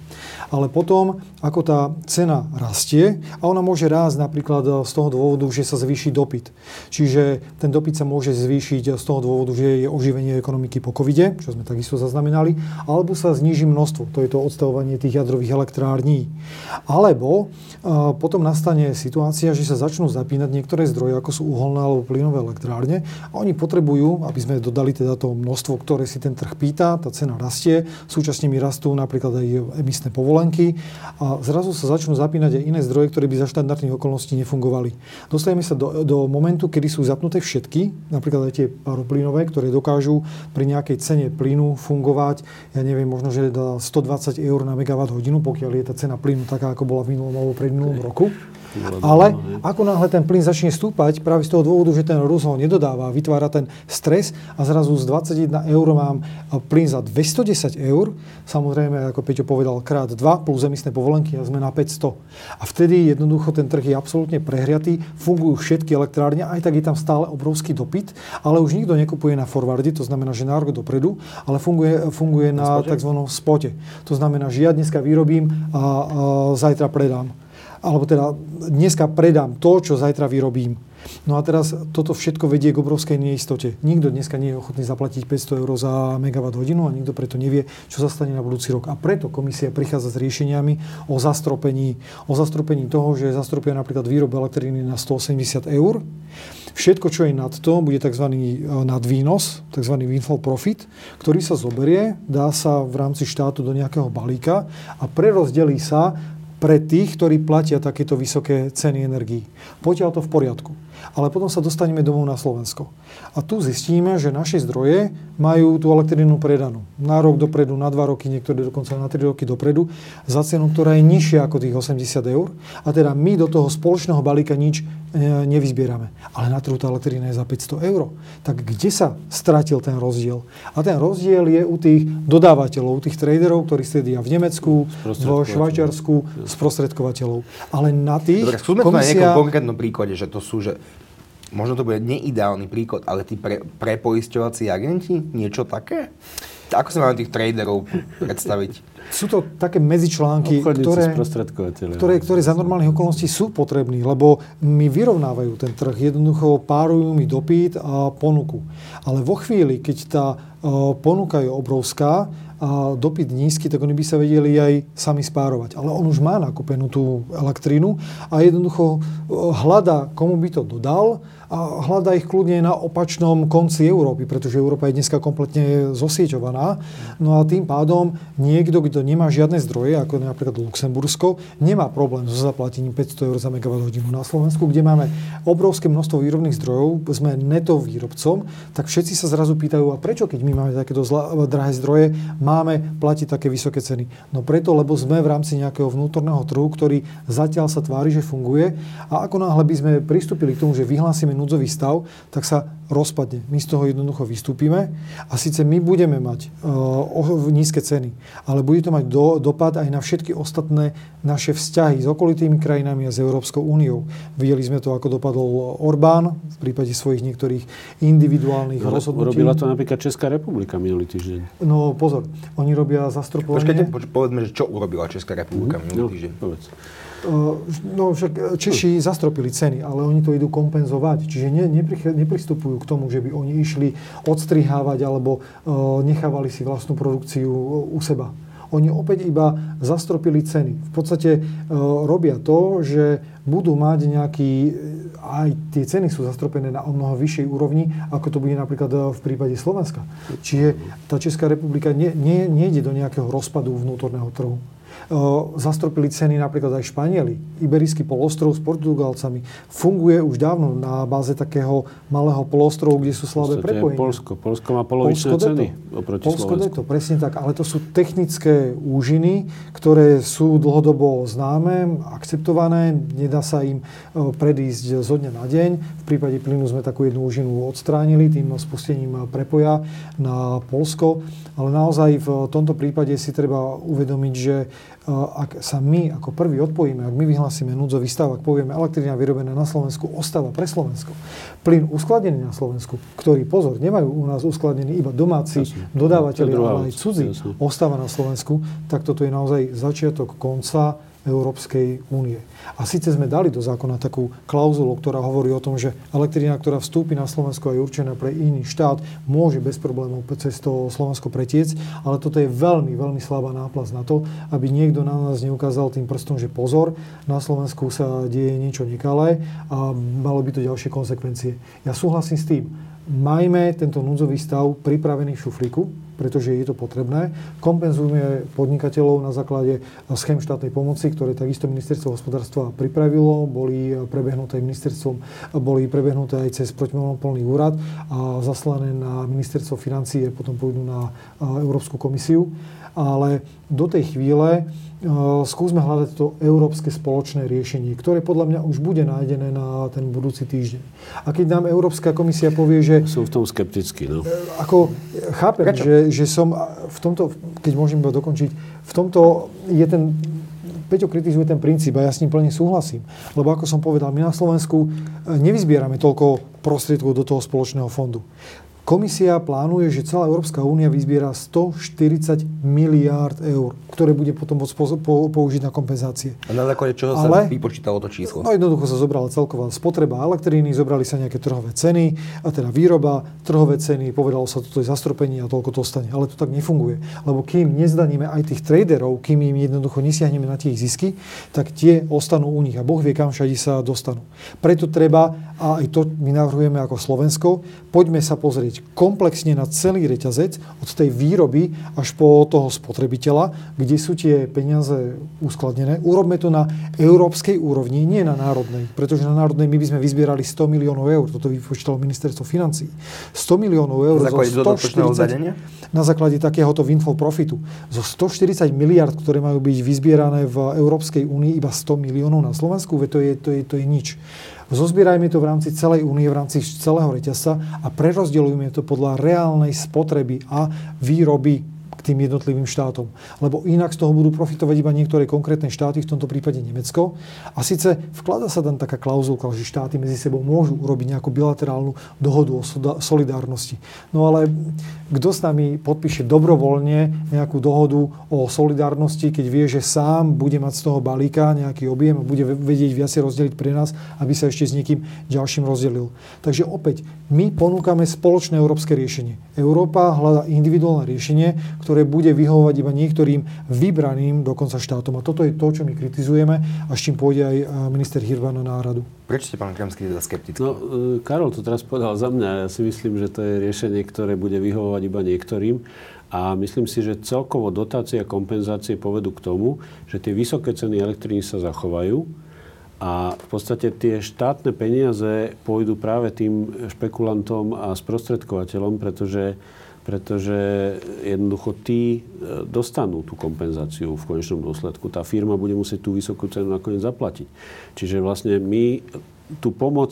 ale potom, ako tá cena rastie, a ona môže rásť napríklad z toho dôvodu, že sa zvýši dopyt. Čiže ten dopyt sa môže zvýšiť z toho dôvodu, že je oživenie ekonomiky po covide, čo sme takisto zaznamenali, alebo sa zníži množstvo, to je to odstavovanie tých jadrových elektrární. Alebo potom nastane situácia, že sa začnú zapínať niektoré zdroje, ako sú uholné alebo plynové elektrárne a oni potrebujú, aby sme dodali teda to množstvo, ktoré si ten trh pýta, tá cena rastie, súčasne mi rastú napríklad aj emisné povolenia dovolenky a zrazu sa začnú zapínať aj iné zdroje, ktoré by za štandardných okolností nefungovali. Dostaneme sa do, do momentu, kedy sú zapnuté všetky, napríklad aj tie paroplynové, ktoré dokážu pri nejakej cene plynu fungovať, ja neviem, možno, že 120 eur na megawatt hodinu, pokiaľ je tá cena plynu taká, ako bola v minulom alebo predminulom roku. Ale ako náhle ten plyn začne stúpať, práve z toho dôvodu, že ten Rus ho nedodáva, vytvára ten stres a zrazu z 21 eur mám plyn za 210 eur, samozrejme, ako Peťo povedal, krát 2 plus emisné povolenky a sme na 500. A vtedy jednoducho ten trh je absolútne prehriatý, fungujú všetky elektrárne, aj tak je tam stále obrovský dopyt, ale už nikto nekupuje na forwardy, to znamená, že na rok dopredu, ale funguje, funguje na, na tzv. spote. To znamená, že ja dneska vyrobím a, a zajtra predám alebo teda dneska predám to, čo zajtra vyrobím. No a teraz toto všetko vedie k obrovskej neistote. Nikto dneska nie je ochotný zaplatiť 500 eur za megawatt hodinu a nikto preto nevie, čo sa stane na budúci rok. A preto komisia prichádza s riešeniami o zastropení, o zastropení toho, že zastropia napríklad výrobu elektriny na 180 eur. Všetko, čo je nad to, bude tzv. E, nadvýnos, tzv. windfall profit, ktorý sa zoberie, dá sa v rámci štátu do nejakého balíka a prerozdelí sa pre tých, ktorí platia takéto vysoké ceny energií. Poďal to v poriadku. Ale potom sa dostaneme domov na Slovensko. A tu zistíme, že naše zdroje majú tú elektrínu predanú. Na rok dopredu, na dva roky, niektoré dokonca na tri roky dopredu, za cenu, ktorá je nižšia ako tých 80 eur. A teda my do toho spoločného balíka nič e, nevyzbierame. Ale na trhu tá elektrína je za 500 eur. Tak kde sa stratil ten rozdiel? A ten rozdiel je u tých dodávateľov, u tých traderov, ktorí sedia v Nemecku, v Švajčiarsku, sprostredkovateľov. Ale na tých Dobre, skúsme komisia... to na nejakom konkrétnom príklade, že to sú, že možno to bude neideálny príklad, ale tí pre, prepoisťovací agenti, niečo také? Ako sa máme tých traderov predstaviť? Sú to také medzičlánky, ktoré, ktoré, ktoré za normálnych okolností sú potrební, lebo mi vyrovnávajú ten trh. Jednoducho párujú mi dopyt a ponuku. Ale vo chvíli, keď tá ponuka je obrovská a dopyt nízky, tak oni by sa vedeli aj sami spárovať. Ale on už má nakúpenú tú elektrínu a jednoducho hľada, komu by to dodal a hľadá ich kľudne na opačnom konci Európy, pretože Európa je dneska kompletne zosieťovaná. No a tým pádom niekto, kto nemá žiadne zdroje, ako napríklad Luxembursko, nemá problém so zaplatením 500 eur za megawatt hodinu na Slovensku, kde máme obrovské množstvo výrobných zdrojov, sme neto výrobcom, tak všetci sa zrazu pýtajú, a prečo, keď my máme takéto zla, drahé zdroje, máme platiť také vysoké ceny? No preto, lebo sme v rámci nejakého vnútorného trhu, ktorý zatiaľ sa tvári, že funguje a ako náhle by sme pristúpili k tomu, že vyhlásime núdzový stav, tak sa rozpadne. My z toho jednoducho vystúpime a síce my budeme mať uh, nízke ceny, ale bude to mať do, dopad aj na všetky ostatné naše vzťahy s okolitými krajinami a s Európskou úniou. Videli sme to, ako dopadol Orbán v prípade svojich niektorých individuálnych no, rozhodnutí. Urobila to napríklad Česká republika minulý týždeň. No pozor, oni robia zastropovanie... Počkajte, povedzme, že čo urobila Česká republika mm, minulý no, týždeň. Povedz. No však Češi zastropili ceny, ale oni to idú kompenzovať. Čiže ne, nepristupujú k tomu, že by oni išli odstrihávať alebo nechávali si vlastnú produkciu u seba. Oni opäť iba zastropili ceny. V podstate robia to, že budú mať nejaký, aj tie ceny sú zastropené na o mnoho vyššej úrovni, ako to bude napríklad v prípade Slovenska. Čiže tá Česká republika nie, nie, nejde do nejakého rozpadu vnútorného trhu zastropili ceny napríklad aj Španieli. Iberijský polostrov s Portugalcami funguje už dávno na báze takého malého polostrovu, kde sú slabé prepojenia. Polsko. Polsko má polovičné Polsko ceny oproti Polsko Slovensku. to, presne tak. Ale to sú technické úžiny, ktoré sú dlhodobo známe, akceptované. Nedá sa im predísť zo dňa na deň. V prípade plynu sme takú jednu úžinu odstránili tým spustením prepoja na Polsko. Ale naozaj v tomto prípade si treba uvedomiť, že ak sa my ako prvý odpojíme, ak my vyhlásime núdzový stav, ak povieme elektrina vyrobená na Slovensku ostáva pre Slovensko, plyn uskladnený na Slovensku, ktorý, pozor, nemajú u nás uskladnený iba domáci dodávateľi, ale aj cudzí, ostáva na Slovensku, tak toto je naozaj začiatok konca Európskej únie. A síce sme dali do zákona takú klauzulu, ktorá hovorí o tom, že elektrina, ktorá vstúpi na Slovensko a je určená pre iný štát, môže bez problémov cez to Slovensko pretiec, ale toto je veľmi, veľmi slabá náplast na to, aby niekto na nás neukázal tým prstom, že pozor, na Slovensku sa deje niečo nekalé a malo by to ďalšie konsekvencie. Ja súhlasím s tým, majme tento núdzový stav pripravený v šuflíku, pretože je to potrebné. Kompenzujeme podnikateľov na základe schém štátnej pomoci, ktoré takisto ministerstvo hospodárstva pripravilo, boli prebehnuté ministerstvom, boli prebehnuté aj cez protimonopolný úrad a zaslané na ministerstvo financie, potom pôjdu na Európsku komisiu. Ale do tej chvíle skúsme hľadať to európske spoločné riešenie, ktoré podľa mňa už bude nájdené na ten budúci týždeň. A keď nám Európska komisia povie, že... Sú v tom skeptickí, no. E, ako, chápem, že, že som v tomto, keď môžem iba dokončiť, v tomto je ten Peťo kritizuje ten princíp a ja s ním plne súhlasím. Lebo ako som povedal, my na Slovensku e, nevyzbierame toľko prostriedkov do toho spoločného fondu. Komisia plánuje, že celá Európska únia vyzbiera 140 miliárd eur, ktoré bude potom použiť na kompenzácie. A na základe čoho Ale, sa vypočítalo to číslo? No jednoducho sa zobrala celková spotreba elektríny, zobrali sa nejaké trhové ceny, a teda výroba, trhové ceny, povedalo sa, toto je zastropenie a toľko to stane. Ale to tak nefunguje. Lebo kým nezdaníme aj tých traderov, kým im jednoducho nesiahneme na tie ich zisky, tak tie ostanú u nich a Boh vie, kam všade sa dostanú. Preto treba, a aj to my navrhujeme ako Slovensko, poďme sa pozrieť komplexne na celý reťazec od tej výroby až po toho spotrebiteľa, kde sú tie peniaze uskladnené. Urobme to na európskej úrovni, nie na národnej, pretože na národnej my by sme vyzbierali 100 miliónov eur, toto vypočítalo ministerstvo financí. 100 miliónov eur na zo 140, na základe takéhoto windfall profitu. Zo 140 miliard, ktoré majú byť vyzbierané v Európskej únii, iba 100 miliónov na Slovensku, to je, to je, to je nič. Zozbierajme to v rámci celej únie, v rámci celého reťazca a prerozdeľujme to podľa reálnej spotreby a výroby k tým jednotlivým štátom. Lebo inak z toho budú profitovať iba niektoré konkrétne štáty, v tomto prípade Nemecko. A síce vklada sa tam taká klauzulka, že štáty medzi sebou môžu urobiť nejakú bilaterálnu dohodu o solidárnosti. No ale kto s nami podpíše dobrovoľne nejakú dohodu o solidárnosti, keď vie, že sám bude mať z toho balíka nejaký objem a bude vedieť viacej rozdeliť pre nás, aby sa ešte s niekým ďalším rozdelil. Takže opäť, my ponúkame spoločné európske riešenie. Európa hľadá individuálne riešenie, ktoré bude vyhovovať iba niektorým vybraným dokonca štátom. A toto je to, čo my kritizujeme a s čím pôjde aj minister Hirvan na náradu. Prečo ste, pán Kremský, teda skeptický? No, e, Karol to teraz povedal za mňa. Ja si myslím, že to je riešenie, ktoré bude vyhovovať iba niektorým. A myslím si, že celkovo dotácie a kompenzácie povedú k tomu, že tie vysoké ceny elektriny sa zachovajú a v podstate tie štátne peniaze pôjdu práve tým špekulantom a sprostredkovateľom, pretože pretože jednoducho tí e, dostanú tú kompenzáciu v konečnom dôsledku. Tá firma bude musieť tú vysokú cenu nakoniec zaplatiť. Čiže vlastne my tú pomoc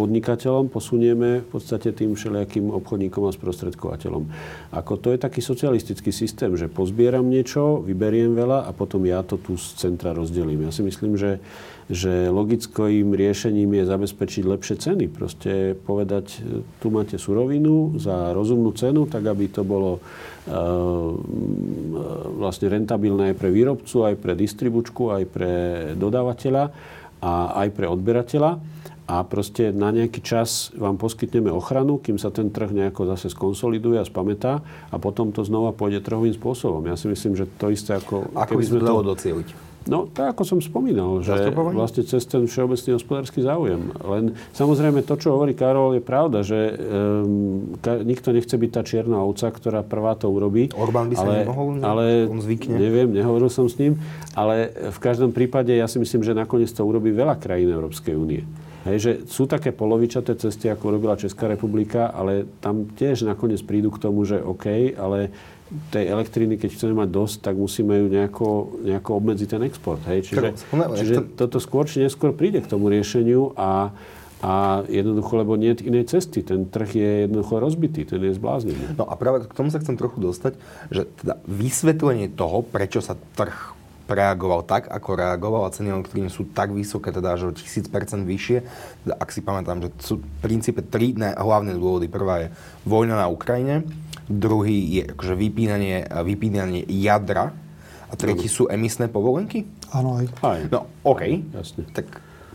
podnikateľom, posunieme v podstate tým všelijakým obchodníkom a sprostredkovateľom. Ako to je taký socialistický systém, že pozbieram niečo, vyberiem veľa a potom ja to tu z centra rozdelím. Ja si myslím, že že logickým riešením je zabezpečiť lepšie ceny. Proste povedať, tu máte surovinu za rozumnú cenu, tak aby to bolo uh, vlastne rentabilné aj pre výrobcu, aj pre distribučku, aj pre dodávateľa a aj pre odberateľa. A proste na nejaký čas vám poskytneme ochranu, kým sa ten trh nejako zase skonsoliduje a spamätá a potom to znova pôjde trhovým spôsobom. Ja si myslím, že to isté ako... Ako by sme to docieliť? No, tak ako som spomínal, že vlastne cez ten všeobecný hospodársky záujem. Len samozrejme to, čo hovorí Karol, je pravda, že um, ka, nikto nechce byť tá čierna ovca, ktorá prvá to urobí. Orbán by sa ale, nemohol, ne? ale, on zvykne. Neviem, nehovoril som s ním, ale v každom prípade ja si myslím, že nakoniec to urobí veľa krajín Európskej únie. Hej, že sú také polovičaté cesty, ako robila Česká republika, ale tam tiež nakoniec prídu k tomu, že OK, ale tej elektriny, keď chceme mať dosť, tak musíme ju nejako, nejako obmedziť ten export. Hej? Čiže, čiže toto skôr či neskôr príde k tomu riešeniu a, a jednoducho, lebo nie je inej cesty. Ten trh je jednoducho rozbitý, ten je zbláznený. No a práve k tomu sa chcem trochu dostať, že teda vysvetlenie toho, prečo sa trh reagoval tak, ako reagoval a ceny elektriny sú tak vysoké, teda až o 1000% vyššie. Teda, ak si pamätám, že sú v princípe tri hlavné dôvody. Prvá je vojna na Ukrajine, druhý je akože vypínanie, vypínanie jadra a tretí sú emisné povolenky? Áno, aj. aj. No, OK. Jasne. Tak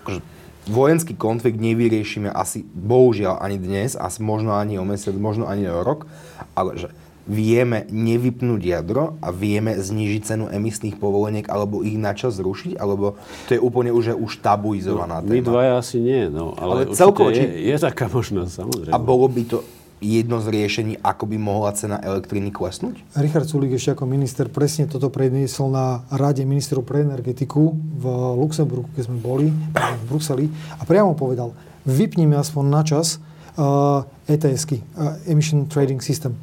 akože, vojenský konflikt nevyriešime asi bohužiaľ ani dnes, asi možno ani o mesiac, možno ani o rok, ale že vieme nevypnúť jadro a vieme znižiť cenu emisných povoleniek alebo ich načas zrušiť? Alebo to je úplne už, už tabuizovaná no, téma? My dvaja asi nie, no, ale, ale celkovo, je, je taká možnosť, samozrejme. A bolo by to jedno z riešení, ako by mohla cena elektriny klesnúť? Richard Sulik ešte ako minister presne toto predniesol na Rade ministrov pre energetiku v Luxemburgu, keď sme boli, v Bruseli, a priamo povedal, vypníme aspoň na čas uh, ETS-ky, uh, Emission Trading System.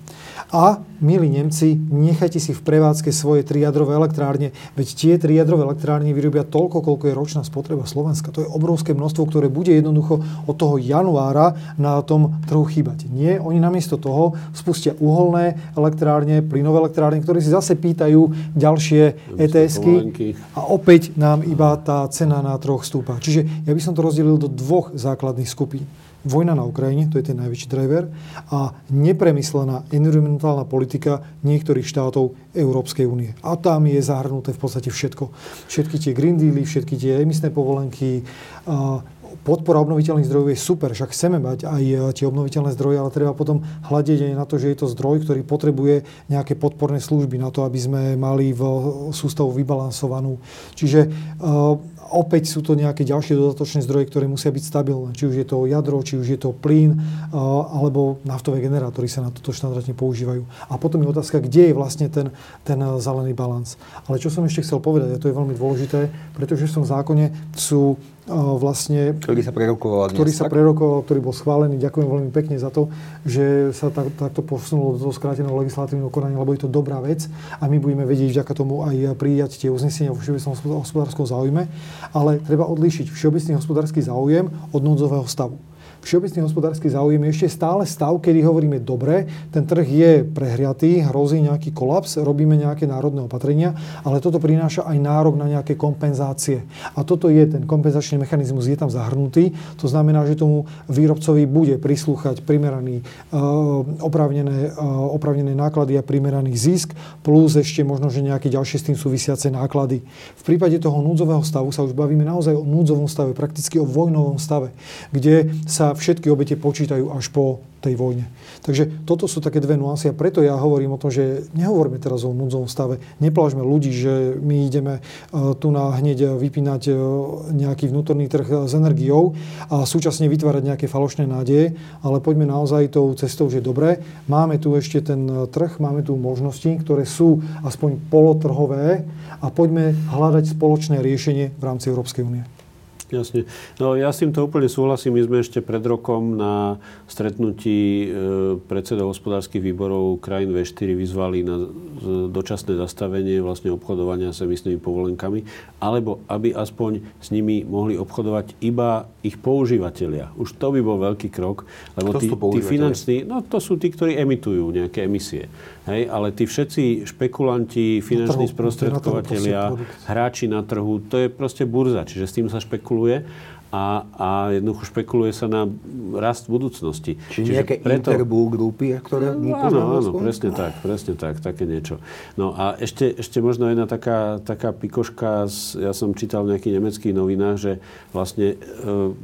A, milí Nemci, nechajte si v prevádzke svoje tri jadrové elektrárne, veď tie tri jadrové elektrárne vyrobia toľko, koľko je ročná spotreba Slovenska. To je obrovské množstvo, ktoré bude jednoducho od toho januára na tom trhu chýbať. Nie, oni namiesto toho spustia uholné elektrárne, plynové elektrárne, ktoré si zase pýtajú ďalšie ETSky a opäť nám iba tá cena na troch stúpa. Čiže ja by som to rozdelil do dvoch základných skupín vojna na Ukrajine, to je ten najväčší driver, a nepremyslená environmentálna politika niektorých štátov Európskej únie. A tam je zahrnuté v podstate všetko. Všetky tie Green Dealy, všetky tie emisné povolenky, podpora obnoviteľných zdrojov je super, však chceme mať aj e, tie obnoviteľné zdroje, ale treba potom hľadiť aj na to, že je to zdroj, ktorý potrebuje nejaké podporné služby na to, aby sme mali v sústavu vybalansovanú. Čiže uh, opäť sú to nejaké ďalšie dodatočné zdroje, ktoré musia byť stabilné. Či už je to jadro, či už je to plyn, alebo naftové generátory sa na toto štandardne používajú. A potom je otázka, kde je vlastne ten, ten zelený balans. Ale čo som ešte chcel povedať, a to je veľmi dôležité, pretože v tom zákone sú vlastne... Ktorý sa prerokoval dnes, Ktorý sa prerokoval, ktorý bol schválený. Ďakujem veľmi pekne za to, že sa tak, takto posunulo do toho skráteného legislatívneho konania, lebo je to dobrá vec a my budeme vedieť vďaka tomu aj prijať tie uznesenia vo všeobecnom hospodárskom záujme. Ale treba odlíšiť všeobecný hospodársky záujem od núdzového stavu všeobecný hospodársky záujem je ešte stále stav, kedy hovoríme dobre, ten trh je prehriatý, hrozí nejaký kolaps, robíme nejaké národné opatrenia, ale toto prináša aj nárok na nejaké kompenzácie. A toto je ten kompenzačný mechanizmus, je tam zahrnutý. To znamená, že tomu výrobcovi bude prislúchať primeraný, uh, opravnené, uh, opravnené náklady a primeraný zisk, plus ešte možno, že nejaké ďalšie s tým súvisiace náklady. V prípade toho núdzového stavu sa už bavíme naozaj o núdzovom stave, prakticky o vojnovom stave, kde sa všetky obete počítajú až po tej vojne. Takže toto sú také dve nuancy a preto ja hovorím o tom, že nehovoríme teraz o núdzovom stave. Neplážme ľudí, že my ideme e, tu na hneď vypínať e, nejaký vnútorný trh s energiou a súčasne vytvárať nejaké falošné nádeje, ale poďme naozaj tou cestou, že dobre, máme tu ešte ten trh, máme tu možnosti, ktoré sú aspoň polotrhové a poďme hľadať spoločné riešenie v rámci Európskej únie. Jasne. No ja s týmto úplne súhlasím. My sme ešte pred rokom na stretnutí e, predsedov hospodárskych výborov krajín V4 vyzvali na dočasné zastavenie vlastne obchodovania s emisnými povolenkami, alebo aby aspoň s nimi mohli obchodovať iba ich používateľia. Už to by bol veľký krok, lebo tí, tí finanční, no to sú tí, ktorí emitujú nejaké emisie. Hej, ale tí všetci špekulanti, finanční sprostredkovateľia, hráči na trhu, to je proste burza, čiže s tým sa špekuluje a, a jednoducho špekuluje sa na rast budúcnosti. Čiže, Čiže nejaké preto... interbu grupy, ktoré my Áno, áno, presne tak, presne tak, také niečo. No a ešte, ešte možno jedna taká, taká pikoška, z, ja som čítal v nejakých nemeckých novinách, že vlastne e,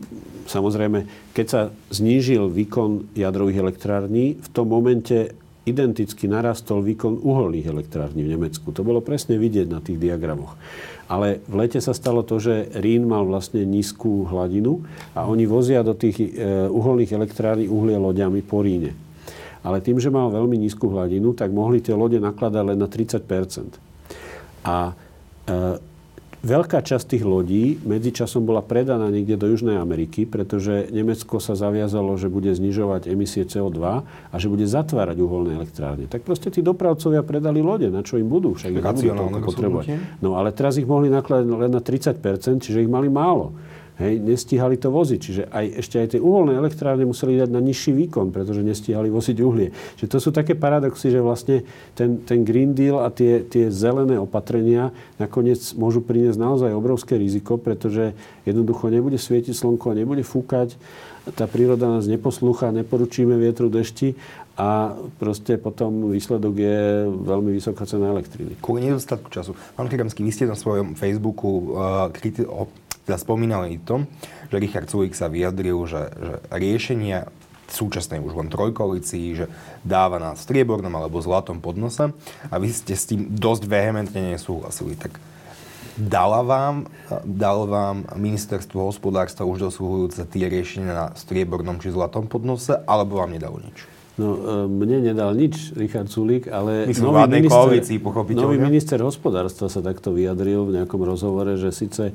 samozrejme, keď sa znížil výkon jadrových elektrární, v tom momente identicky narastol výkon uholných elektrární v Nemecku. To bolo presne vidieť na tých diagramoch. Ale v lete sa stalo to, že Rín mal vlastne nízku hladinu a oni vozia do tých e, uholných elektrární uhlie loďami po Ríne. Ale tým, že mal veľmi nízku hladinu, tak mohli tie lode nakladať len na 30 A e, Veľká časť tých lodí medzičasom bola predaná niekde do Južnej Ameriky, pretože Nemecko sa zaviazalo, že bude znižovať emisie CO2 a že bude zatvárať uholné elektrárne. Tak proste tí dopravcovia predali lode, na čo im budú, však ich nebudú potrebovať. No ale teraz ich mohli nakladať len na 30%, čiže ich mali málo. Hej, nestíhali to voziť. Čiže aj, ešte aj tie uholné elektrárne museli dať na nižší výkon, pretože nestíhali voziť uhlie. Čiže to sú také paradoxy, že vlastne ten, ten Green Deal a tie, tie zelené opatrenia nakoniec môžu priniesť naozaj obrovské riziko, pretože jednoducho nebude svietiť slnko, nebude fúkať, tá príroda nás neposlúcha, neporučíme vietru dešti a proste potom výsledok je veľmi vysoká cena elektriny. Kvôli nedostatku času. Pán Kiramský, vy ste na svojom Facebooku uh, kriti- teda spomínali to, že Richard Sulik sa vyjadril, že, že riešenia súčasnej už len trojkoalícii, že dáva na striebornom alebo zlatom podnose a vy ste s tým dosť vehementne nesúhlasili. Tak dala vám, dal vám ministerstvo hospodárstva už dosluhujúce tie riešenia na striebornom či zlatom podnose, alebo vám nedalo nič? No, e, mne nedal nič Richard Sulík, ale Myslím, nový, minister, koalícii, nový minister hospodárstva sa takto vyjadril v nejakom rozhovore, že síce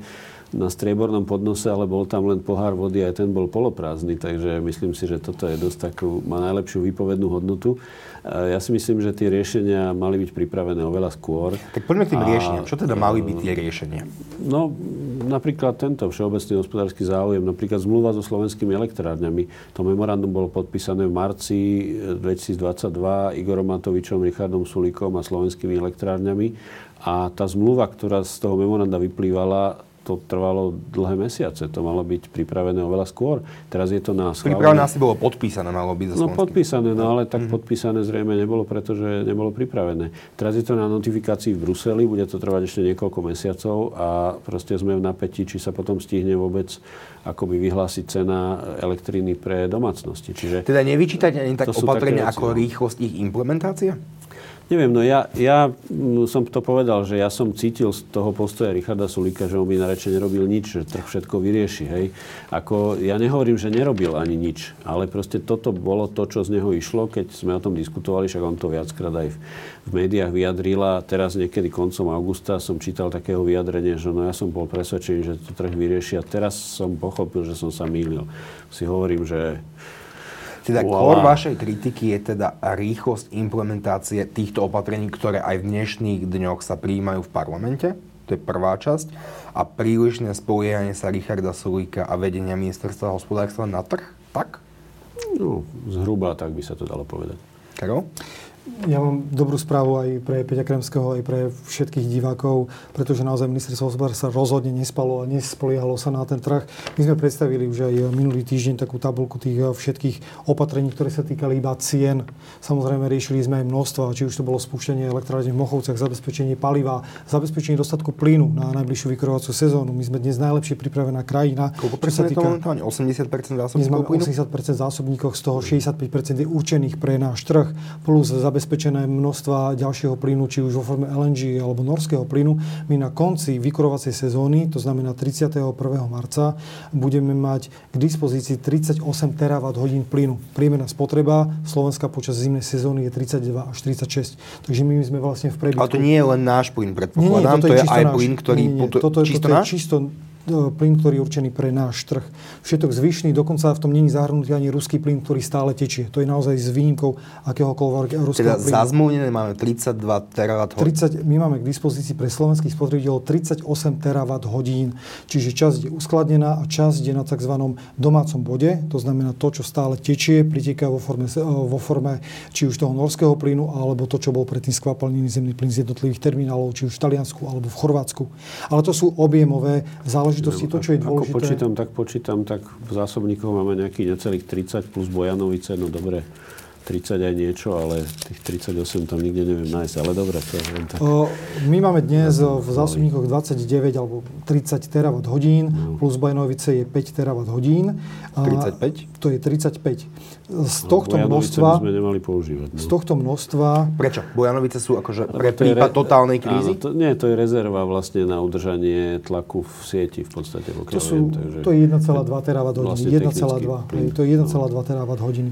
na striebornom podnose, ale bol tam len pohár vody a aj ten bol poloprázdny, takže myslím si, že toto je dosť takú, má najlepšiu výpovednú hodnotu. Ja si myslím, že tie riešenia mali byť pripravené oveľa skôr. Tak poďme k tým a, riešeniam. Čo teda mali byť tie riešenia? No, napríklad tento všeobecný hospodársky záujem, napríklad zmluva so slovenskými elektrárňami. To memorandum bolo podpísané v marci 2022 Igorom Matovičom, Richardom Sulíkom a slovenskými elektrárňami. A tá zmluva, ktorá z toho memoranda vyplývala, to trvalo dlhé mesiace. To malo byť pripravené oveľa skôr. Teraz je to na schválenie. Pripravené asi bolo podpísané, malo byť No podpísané, no ale tak mm-hmm. podpísané zrejme nebolo, pretože nebolo pripravené. Teraz je to na notifikácii v Bruseli, bude to trvať ešte niekoľko mesiacov a proste sme v napätí, či sa potom stihne vôbec akoby vyhlásiť cena elektriny pre domácnosti. Čiže teda nevyčítať ani tak opatrenia ako rýchlosť ich implementácie? Neviem, no ja, ja mm, som to povedal, že ja som cítil z toho postoja Richarda Sulika, že on by nareče nerobil nič, že trh všetko vyrieši, hej. Ako, ja nehovorím, že nerobil ani nič, ale proste toto bolo to, čo z neho išlo, keď sme o tom diskutovali, však on to viackrát aj v, v médiách vyjadrila. Teraz niekedy koncom augusta som čítal takého vyjadrenia, že no ja som bol presvedčený, že to trh vyrieši a teraz som pochopil, že som sa mýlil. Si hovorím, že teda kor vašej kritiky je teda rýchlosť implementácie týchto opatrení, ktoré aj v dnešných dňoch sa prijímajú v parlamente. To je prvá časť. A prílišné spoliehanie sa Richarda Sulíka a vedenia ministerstva hospodárstva na trh? Tak? No, zhruba tak by sa to dalo povedať. Karol? Ja mám dobrú správu aj pre Peťa Kremského, aj pre všetkých divákov, pretože naozaj ministerstvo hospodárstva rozhodne nespalo a nespoliehalo sa na ten trh. My sme predstavili už aj minulý týždeň takú tabulku tých eh, všetkých opatrení, ktoré sa týkali iba cien. Samozrejme riešili sme aj množstva, či už to bolo spúšťanie elektrárne v Mochovciach, zabezpečenie paliva, zabezpečenie dostatku plynu na najbližšiu vykurovaciu sezónu. My sme dnes najlepšie pripravená krajina. Koľko percent týka... momentálne? 80% zásobníkov plynu? 80% zásobníkov, z toho 65% je určených pre náš trh, plus zabezpečené množstva ďalšieho plynu, či už vo forme LNG alebo norského plynu. My na konci vykurovacej sezóny, to znamená 31. marca, budeme mať k dispozícii 38 terawatt hodín plynu. Priemerná spotreba Slovenska počas zimnej sezóny je 32 až 36. Takže my sme vlastne v prebytku. Ale to nie je len náš plyn, predpokladám, nie, nie, to je, je aj náš. plyn, ktorý... Nie, nie, toto, čisto toto náš? je čisto plyn, ktorý je určený pre náš trh. Všetok zvyšný, dokonca v tom není zahrnutý ani ruský plyn, ktorý stále tečie. To je naozaj s výnimkou akéhokoľvek ruského teda plynu. zazmluvnené máme 32 terawatt hodín. 30, my máme k dispozícii pre slovenských spotrebiteľov 38 terawatt hodín. Čiže časť je uskladnená a časť je na tzv. domácom bode. To znamená to, čo stále tečie, priteká vo forme, vo forme či už toho norského plynu, alebo to, čo bol predtým skvapalnený zemný plyn z jednotlivých terminálov, či už v Taliansku alebo v Chorvátsku. Ale to sú objemové záležitosti záležitosti, to, čo je dôležité. Ako počítam, tak počítam, tak v zásobníkoch máme nejakých necelých 30 plus Bojanovice, no dobre, 30 aj niečo, ale tých 38 tam nikde neviem nájsť. Ale dobre, to je len tak. My máme dnes v zásobníkoch 29 alebo 30 terawatt hodín, no. plus Bajnovice je 5 terawatt hodín. 35? To je 35. Z tohto no, množstva... by sme nemali používať. No. Z tohto množstva... Prečo? Bojanovice sú akože pre prípad re... totálnej krízy? Áno, to, nie, to je rezerva vlastne na udržanie tlaku v sieti v podstate. To, sú, viem, takže... to je 1,2 terawatt hodiny. Vlastne 1,2. To je 1,2 terawatt hodiny.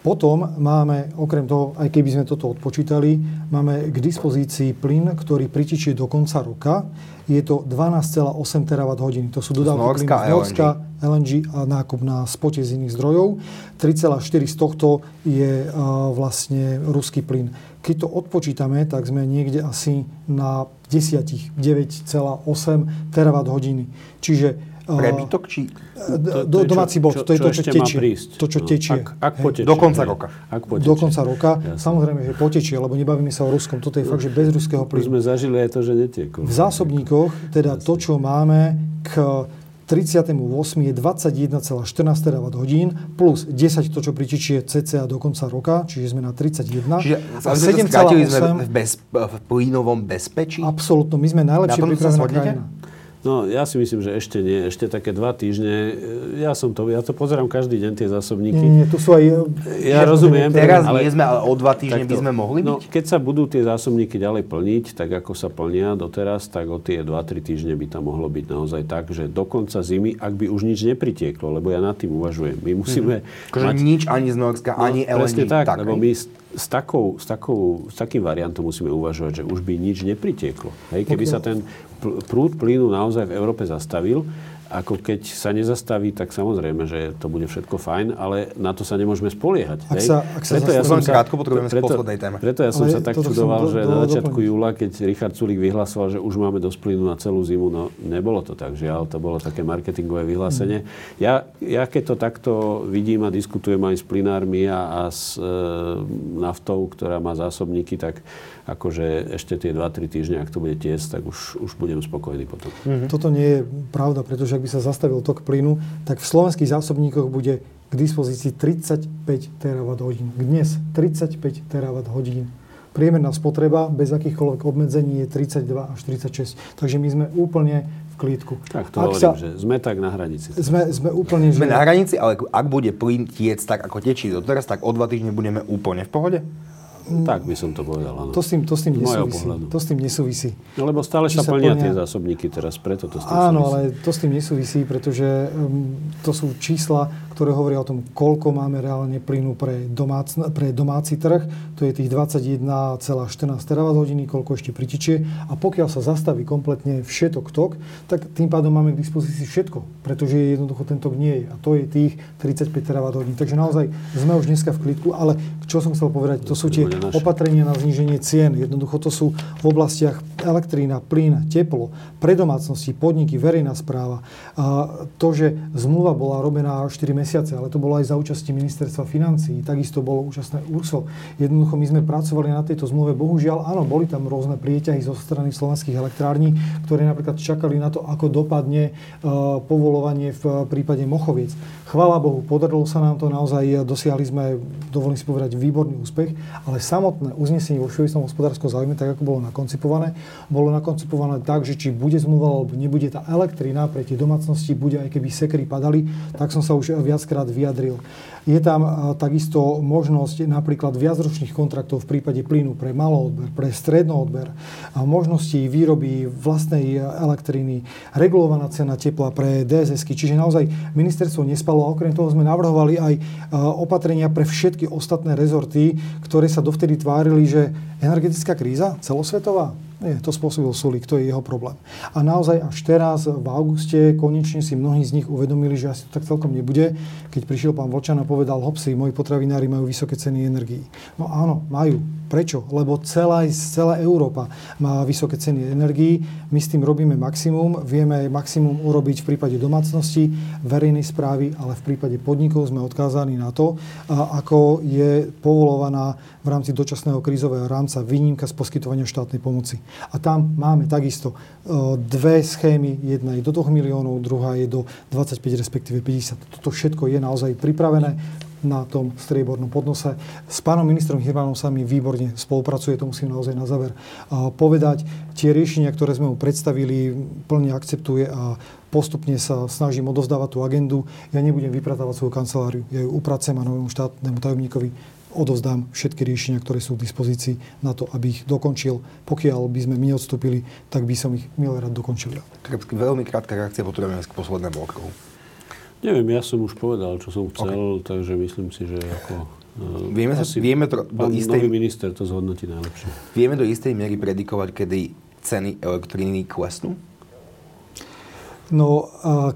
Potom máme, okrem toho, aj keby sme toto odpočítali, máme k dispozícii plyn, ktorý pritičie do konca roka. Je to 12,8 terawatt hodiny. To sú dodávky plynu z Norska, LNG a nákup na spote z iných zdrojov. 3,4 z tohto je vlastne ruský plyn. Keď to odpočítame, tak sme niekde asi na 10, 9,8 terawatt hodiny. Čiže Prebytok či... To, to domáci čo, to je to, čo, čo tečie. To, čo no, tečie. Ak, ak potečie. Do konca roka. Ak potečie. Do konca roka. Jasne. Samozrejme, že potečie, lebo nebavíme sa o ruskom. Toto je fakt, že bez ruského plynu. sme zažili aj to, že netiekol. V zásobníkoch, teda to, čo máme k 38. je 21,14 terawatt hodín plus 10 to, čo pritičie cca do konca roka, čiže sme na 31. Čiže a 7,8 sme v, bez, v plynovom bezpečí? Absolutno, my sme najlepšie pripravená krajina. No, ja si myslím, že ešte nie. Ešte také dva týždne. Ja som to, ja to pozerám každý deň, tie zásobníky. Nie, nie, tu sú aj... Ja rozumiem. Teraz ale, nie sme, ale o dva týždne by sme mohli no, byť? Keď sa budú tie zásobníky ďalej plniť, tak ako sa plnia doteraz, tak o tie 2-3 týždne by tam mohlo byť naozaj tak, že do konca zimy, ak by už nič nepritieklo, lebo ja nad tým uvažujem. My musíme... Mm-hmm. Mať... nič ani z Norska, no, ani LNG. tak, tak, lebo my s, takou, s, takou, s takým variantom musíme uvažovať, že už by nič nepritieklo. Hej, keby okay. sa ten prúd plynu naozaj v Európe zastavil, ako keď sa nezastaví, tak samozrejme, že to bude všetko fajn, ale na to sa nemôžeme spoliehať. Ak sa, ak sa preto ja som sa, krátko potrebujeme preto, poslednej téme. Preto ja som ale sa tak čudoval, do, že do, na začiatku do, júla, keď Richard Sulik vyhlasoval, že už máme dosť plynu na celú zimu, no nebolo to tak, žiaľ, to bolo také marketingové vyhlásenie. Mm. Ja, ja keď to takto vidím a diskutujem aj s plynármi a, a s e, naftou, ktorá má zásobníky, tak akože ešte tie 2-3 týždne, ak to bude tiesť, tak už, už budem spokojný potom. Mm-hmm. Toto nie je pravda, pretože ak by sa zastavil tok plynu, tak v slovenských zásobníkoch bude k dispozícii 35 terawatt hodín. Dnes 35 terawatt hodín. Priemerná spotreba bez akýchkoľvek obmedzení je 32 až 36. Takže my sme úplne v klídku. Tak to ak hovorím, sa, že sme tak na hranici. Sme, sme úplne... Sme že... na hranici, ale ak bude plyn tiec tak, ako tečí doteraz, tak o dva týždne budeme úplne v pohode? Tak by som to povedal, áno. To s tým, to s tým nesúvisí. To s tým nesúvisí. No lebo stále sa, sa plnia, plnia tie zásobníky teraz, preto to s tým Áno, súvisí. ale to s tým nesúvisí, pretože um, to sú čísla, ktoré hovoria o tom, koľko máme reálne plynu pre, domác, pre domáci trh. To je tých 21,14 terawatt hodiny, koľko ešte pritičie. A pokiaľ sa zastaví kompletne všetok tok, tak tým pádom máme k dispozícii všetko, pretože jednoducho ten tok nie je. A to je tých 35 terawatt hodín. Takže naozaj sme už dneska v klidku, ale čo som chcel povedať, to sú tie opatrenia na zníženie cien. Jednoducho to sú v oblastiach elektrína, plyn, teplo, pre domácnosti, podniky, verejná správa. A to, že zmluva bola robená 4 mesiace mesiace, ale to bolo aj za účasti ministerstva financí, takisto bolo účastné URSO. Jednoducho my sme pracovali na tejto zmluve. Bohužiaľ, áno, boli tam rôzne prieťahy zo strany slovenských elektrární, ktoré napríklad čakali na to, ako dopadne uh, povolovanie v prípade Mochoviec. Chvála Bohu, podarilo sa nám to naozaj, dosiahli sme, dovolím si povedať, výborný úspech, ale samotné uznesenie vo všeobecnom hospodárskom záujme, tak ako bolo nakoncipované, bolo nakoncipované tak, že či bude zmluva alebo nebude tá elektrina pre tie domácnosti, bude aj keby sekry padali, tak som sa už viackrát vyjadril. Je tam takisto možnosť napríklad viacročných kontraktov v prípade plynu pre maloodber, pre strednoodber, možnosti výroby vlastnej elektriny, regulovaná cena tepla pre dss Čiže naozaj ministerstvo nespalo a okrem toho sme navrhovali aj opatrenia pre všetky ostatné rezorty, ktoré sa dovtedy tvárili, že energetická kríza celosvetová Nie, to spôsobil Sulik, to je jeho problém. A naozaj až teraz, v auguste, konečne si mnohí z nich uvedomili, že asi to tak celkom nebude, keď prišiel pán Vočan a povedal, hopsi, moji potravinári majú vysoké ceny energií. No áno, majú. Prečo? Lebo celá, celá Európa má vysoké ceny energií. My s tým robíme maximum. Vieme maximum urobiť v prípade domácnosti, verejnej správy, ale v prípade podnikov sme odkázaní na to, ako je povolovaná v rámci dočasného krízového rámca výnimka z poskytovania štátnej pomoci. A tam máme takisto e, dve schémy. Jedna je do 2 miliónov, druhá je do 25, respektíve 50. Toto všetko je naozaj pripravené na tom striebornom podnose. S pánom ministrom Hirvanom sa mi výborne spolupracuje, to musím naozaj na záver povedať. Tie riešenia, ktoré sme mu predstavili, plne akceptuje a postupne sa snažím odovzdávať tú agendu. Ja nebudem vypratávať svoju kanceláriu. Ja ju upracujem a novému štátnemu tajomníkovi odovzdám všetky riešenia, ktoré sú k dispozícii na to, aby ich dokončil. Pokiaľ by sme my odstúpili, tak by som ich milé rád dokončil. Veľmi krátka reakcia, potrebujeme k poslednému okruhu. Neviem, ja som už povedal, čo som chcel, okay. takže myslím si, že ako... E, vieme, sa, vieme to do istej... Minister to zhodnotí najlepšie. Vieme do istej miery predikovať, kedy ceny elektriny klesnú? No, a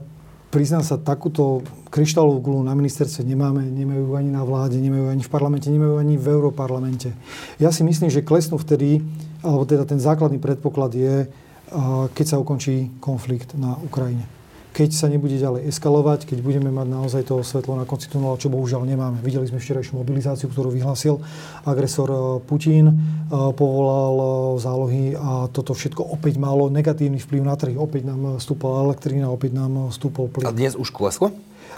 priznám sa, takúto kryštálovú gulu na ministerstve nemáme, nemajú ani na vláde, nemajú ani v parlamente, nemajú ani v Európarlamente. Ja si myslím, že klesnú vtedy, alebo teda ten základný predpoklad je, keď sa ukončí konflikt na Ukrajine keď sa nebude ďalej eskalovať, keď budeme mať naozaj to svetlo na konci tunela, čo bohužiaľ nemáme. Videli sme včerajšiu mobilizáciu, ktorú vyhlásil agresor e, Putin, e, povolal e, zálohy a toto všetko opäť malo negatívny vplyv na trhy. Opäť nám stúpala elektrina, opäť nám stúpol plyn. A dnes už kleslo?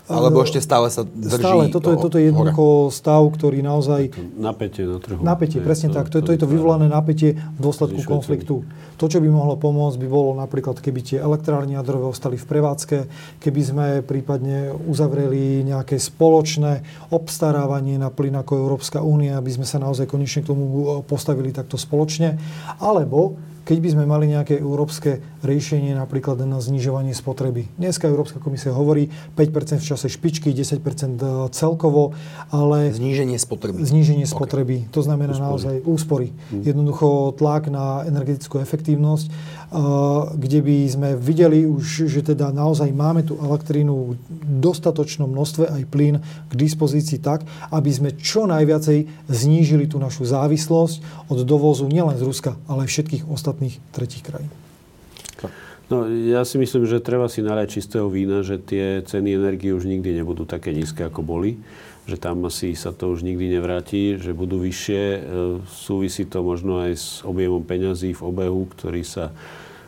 Alebo ešte stále sa drží Stále, toto je, toto je jednoducho stav, ktorý naozaj... Napätie na trhu. Napätie, presne to, tak. To, to, to je to vyvolané napätie v dôsledku konfliktu. To, čo by mohlo pomôcť, by bolo napríklad, keby tie elektrárne jadrové ostali v prevádzke, keby sme prípadne uzavreli nejaké spoločné obstarávanie na plyn ako Európska únia, aby sme sa naozaj konečne k tomu postavili takto spoločne. Alebo keď by sme mali nejaké európske riešenie napríklad na znižovanie spotreby. Dneska Európska komisia hovorí 5% v čase špičky, 10% e, celkovo, ale... Zníženie spotreby. Zníženie spotreby. Okay. To znamená úspory. naozaj úspory. Hmm. Jednoducho tlak na energetickú efektívnosť, e, kde by sme videli už, že teda naozaj máme tú elektrínu v dostatočnom množstve aj plyn k dispozícii tak, aby sme čo najviacej znížili tú našu závislosť od dovozu nielen z Ruska, ale aj všetkých ostatných ostatných tretich krajín. No, ja si myslím, že treba si nalať čistého vína, že tie ceny energie už nikdy nebudú také nízke, ako boli. Že tam asi sa to už nikdy nevráti, že budú vyššie. E, súvisí to možno aj s objemom peňazí v obehu, ktorý sa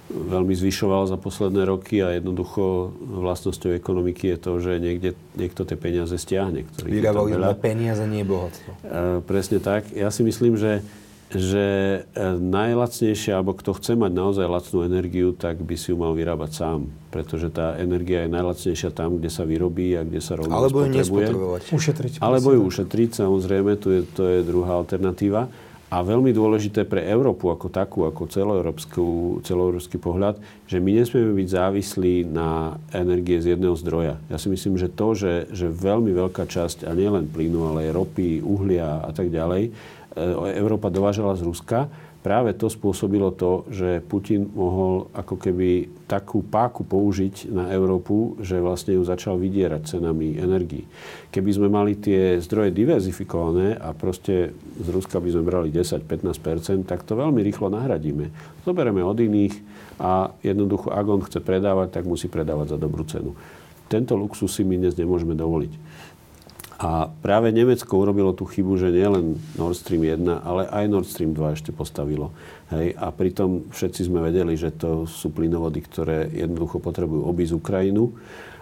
veľmi zvyšoval za posledné roky a jednoducho vlastnosťou ekonomiky je to, že niekde, niekto tie peniaze stiahne. Vyrábali sme peniaze, nie bohatstvo. E, presne tak. Ja si myslím, že že e, najlacnejšia, alebo kto chce mať naozaj lacnú energiu, tak by si ju mal vyrábať sám. Pretože tá energia je najlacnejšia tam, kde sa vyrobí a kde sa rovno Alebo ju nespotrebovať. Ušetriť. Alebo ju ušetriť, samozrejme, to je, to je druhá alternatíva. A veľmi dôležité pre Európu ako takú, ako celoeurópsky pohľad, že my nesmieme byť závislí na energie z jedného zdroja. Ja si myslím, že to, že, že veľmi veľká časť, a nielen plynu, ale aj ropy, uhlia a tak ďalej, Európa dovážala z Ruska, práve to spôsobilo to, že Putin mohol ako keby takú páku použiť na Európu, že vlastne ju začal vydierať cenami energií. Keby sme mali tie zdroje diverzifikované a proste z Ruska by sme brali 10-15%, tak to veľmi rýchlo nahradíme. Zoberieme od iných a jednoducho, ak on chce predávať, tak musí predávať za dobrú cenu. Tento luxus si my dnes nemôžeme dovoliť. A práve Nemecko urobilo tú chybu, že nielen Nord Stream 1, ale aj Nord Stream 2 ešte postavilo. Hej? A pritom všetci sme vedeli, že to sú plynovody, ktoré jednoducho potrebujú obísť Ukrajinu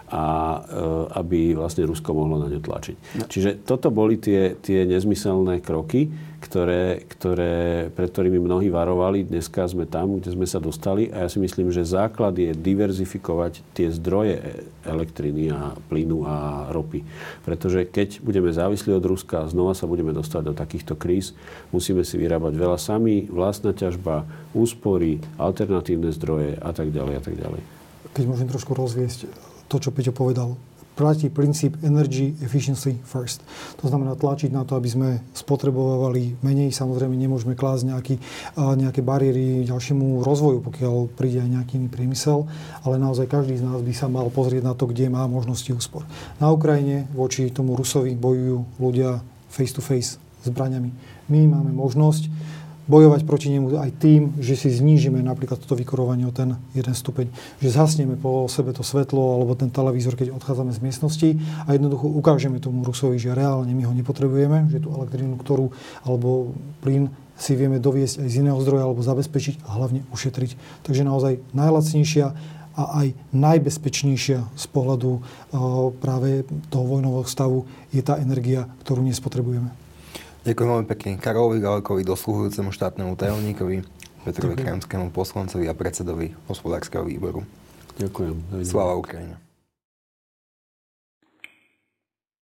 a e, aby vlastne Rusko mohlo na ňu tlačiť. No. Čiže toto boli tie, tie nezmyselné kroky, ktoré, ktoré, pred ktorými mnohí varovali. Dneska sme tam, kde sme sa dostali a ja si myslím, že základ je diverzifikovať tie zdroje elektriny a plynu a ropy. Pretože keď budeme závislí od Ruska znova sa budeme dostať do takýchto kríz, musíme si vyrábať veľa sami, vlastná ťažba, úspory, alternatívne zdroje a tak ďalej a tak ďalej. Keď môžem trošku rozviesť to, čo Peťo povedal. Platí princíp energy efficiency first. To znamená tlačiť na to, aby sme spotrebovali menej. Samozrejme nemôžeme klásť nejaký, nejaké bariéry ďalšiemu rozvoju, pokiaľ príde aj nejaký iný priemysel, ale naozaj každý z nás by sa mal pozrieť na to, kde má možnosti úspor. Na Ukrajine voči tomu Rusovi bojujú ľudia face to face zbraňami. My máme možnosť bojovať proti nemu aj tým, že si znížime napríklad toto vykurovanie o ten jeden stupeň. Že zhasneme po sebe to svetlo alebo ten televízor, keď odchádzame z miestnosti a jednoducho ukážeme tomu Rusovi, že reálne my ho nepotrebujeme, že tú elektrínu, ktorú alebo plyn si vieme doviesť aj z iného zdroja alebo zabezpečiť a hlavne ušetriť. Takže naozaj najlacnejšia a aj najbezpečnejšia z pohľadu práve toho vojnového stavu je tá energia, ktorú nespotrebujeme. Ďakujem veľmi pekne Karolovi Galekovi, dosluhujúcemu štátnemu tajomníkovi, Petrovi Krajomskému poslancovi a predsedovi hospodárskeho výboru. Ďakujem. Sláva Ukrajina.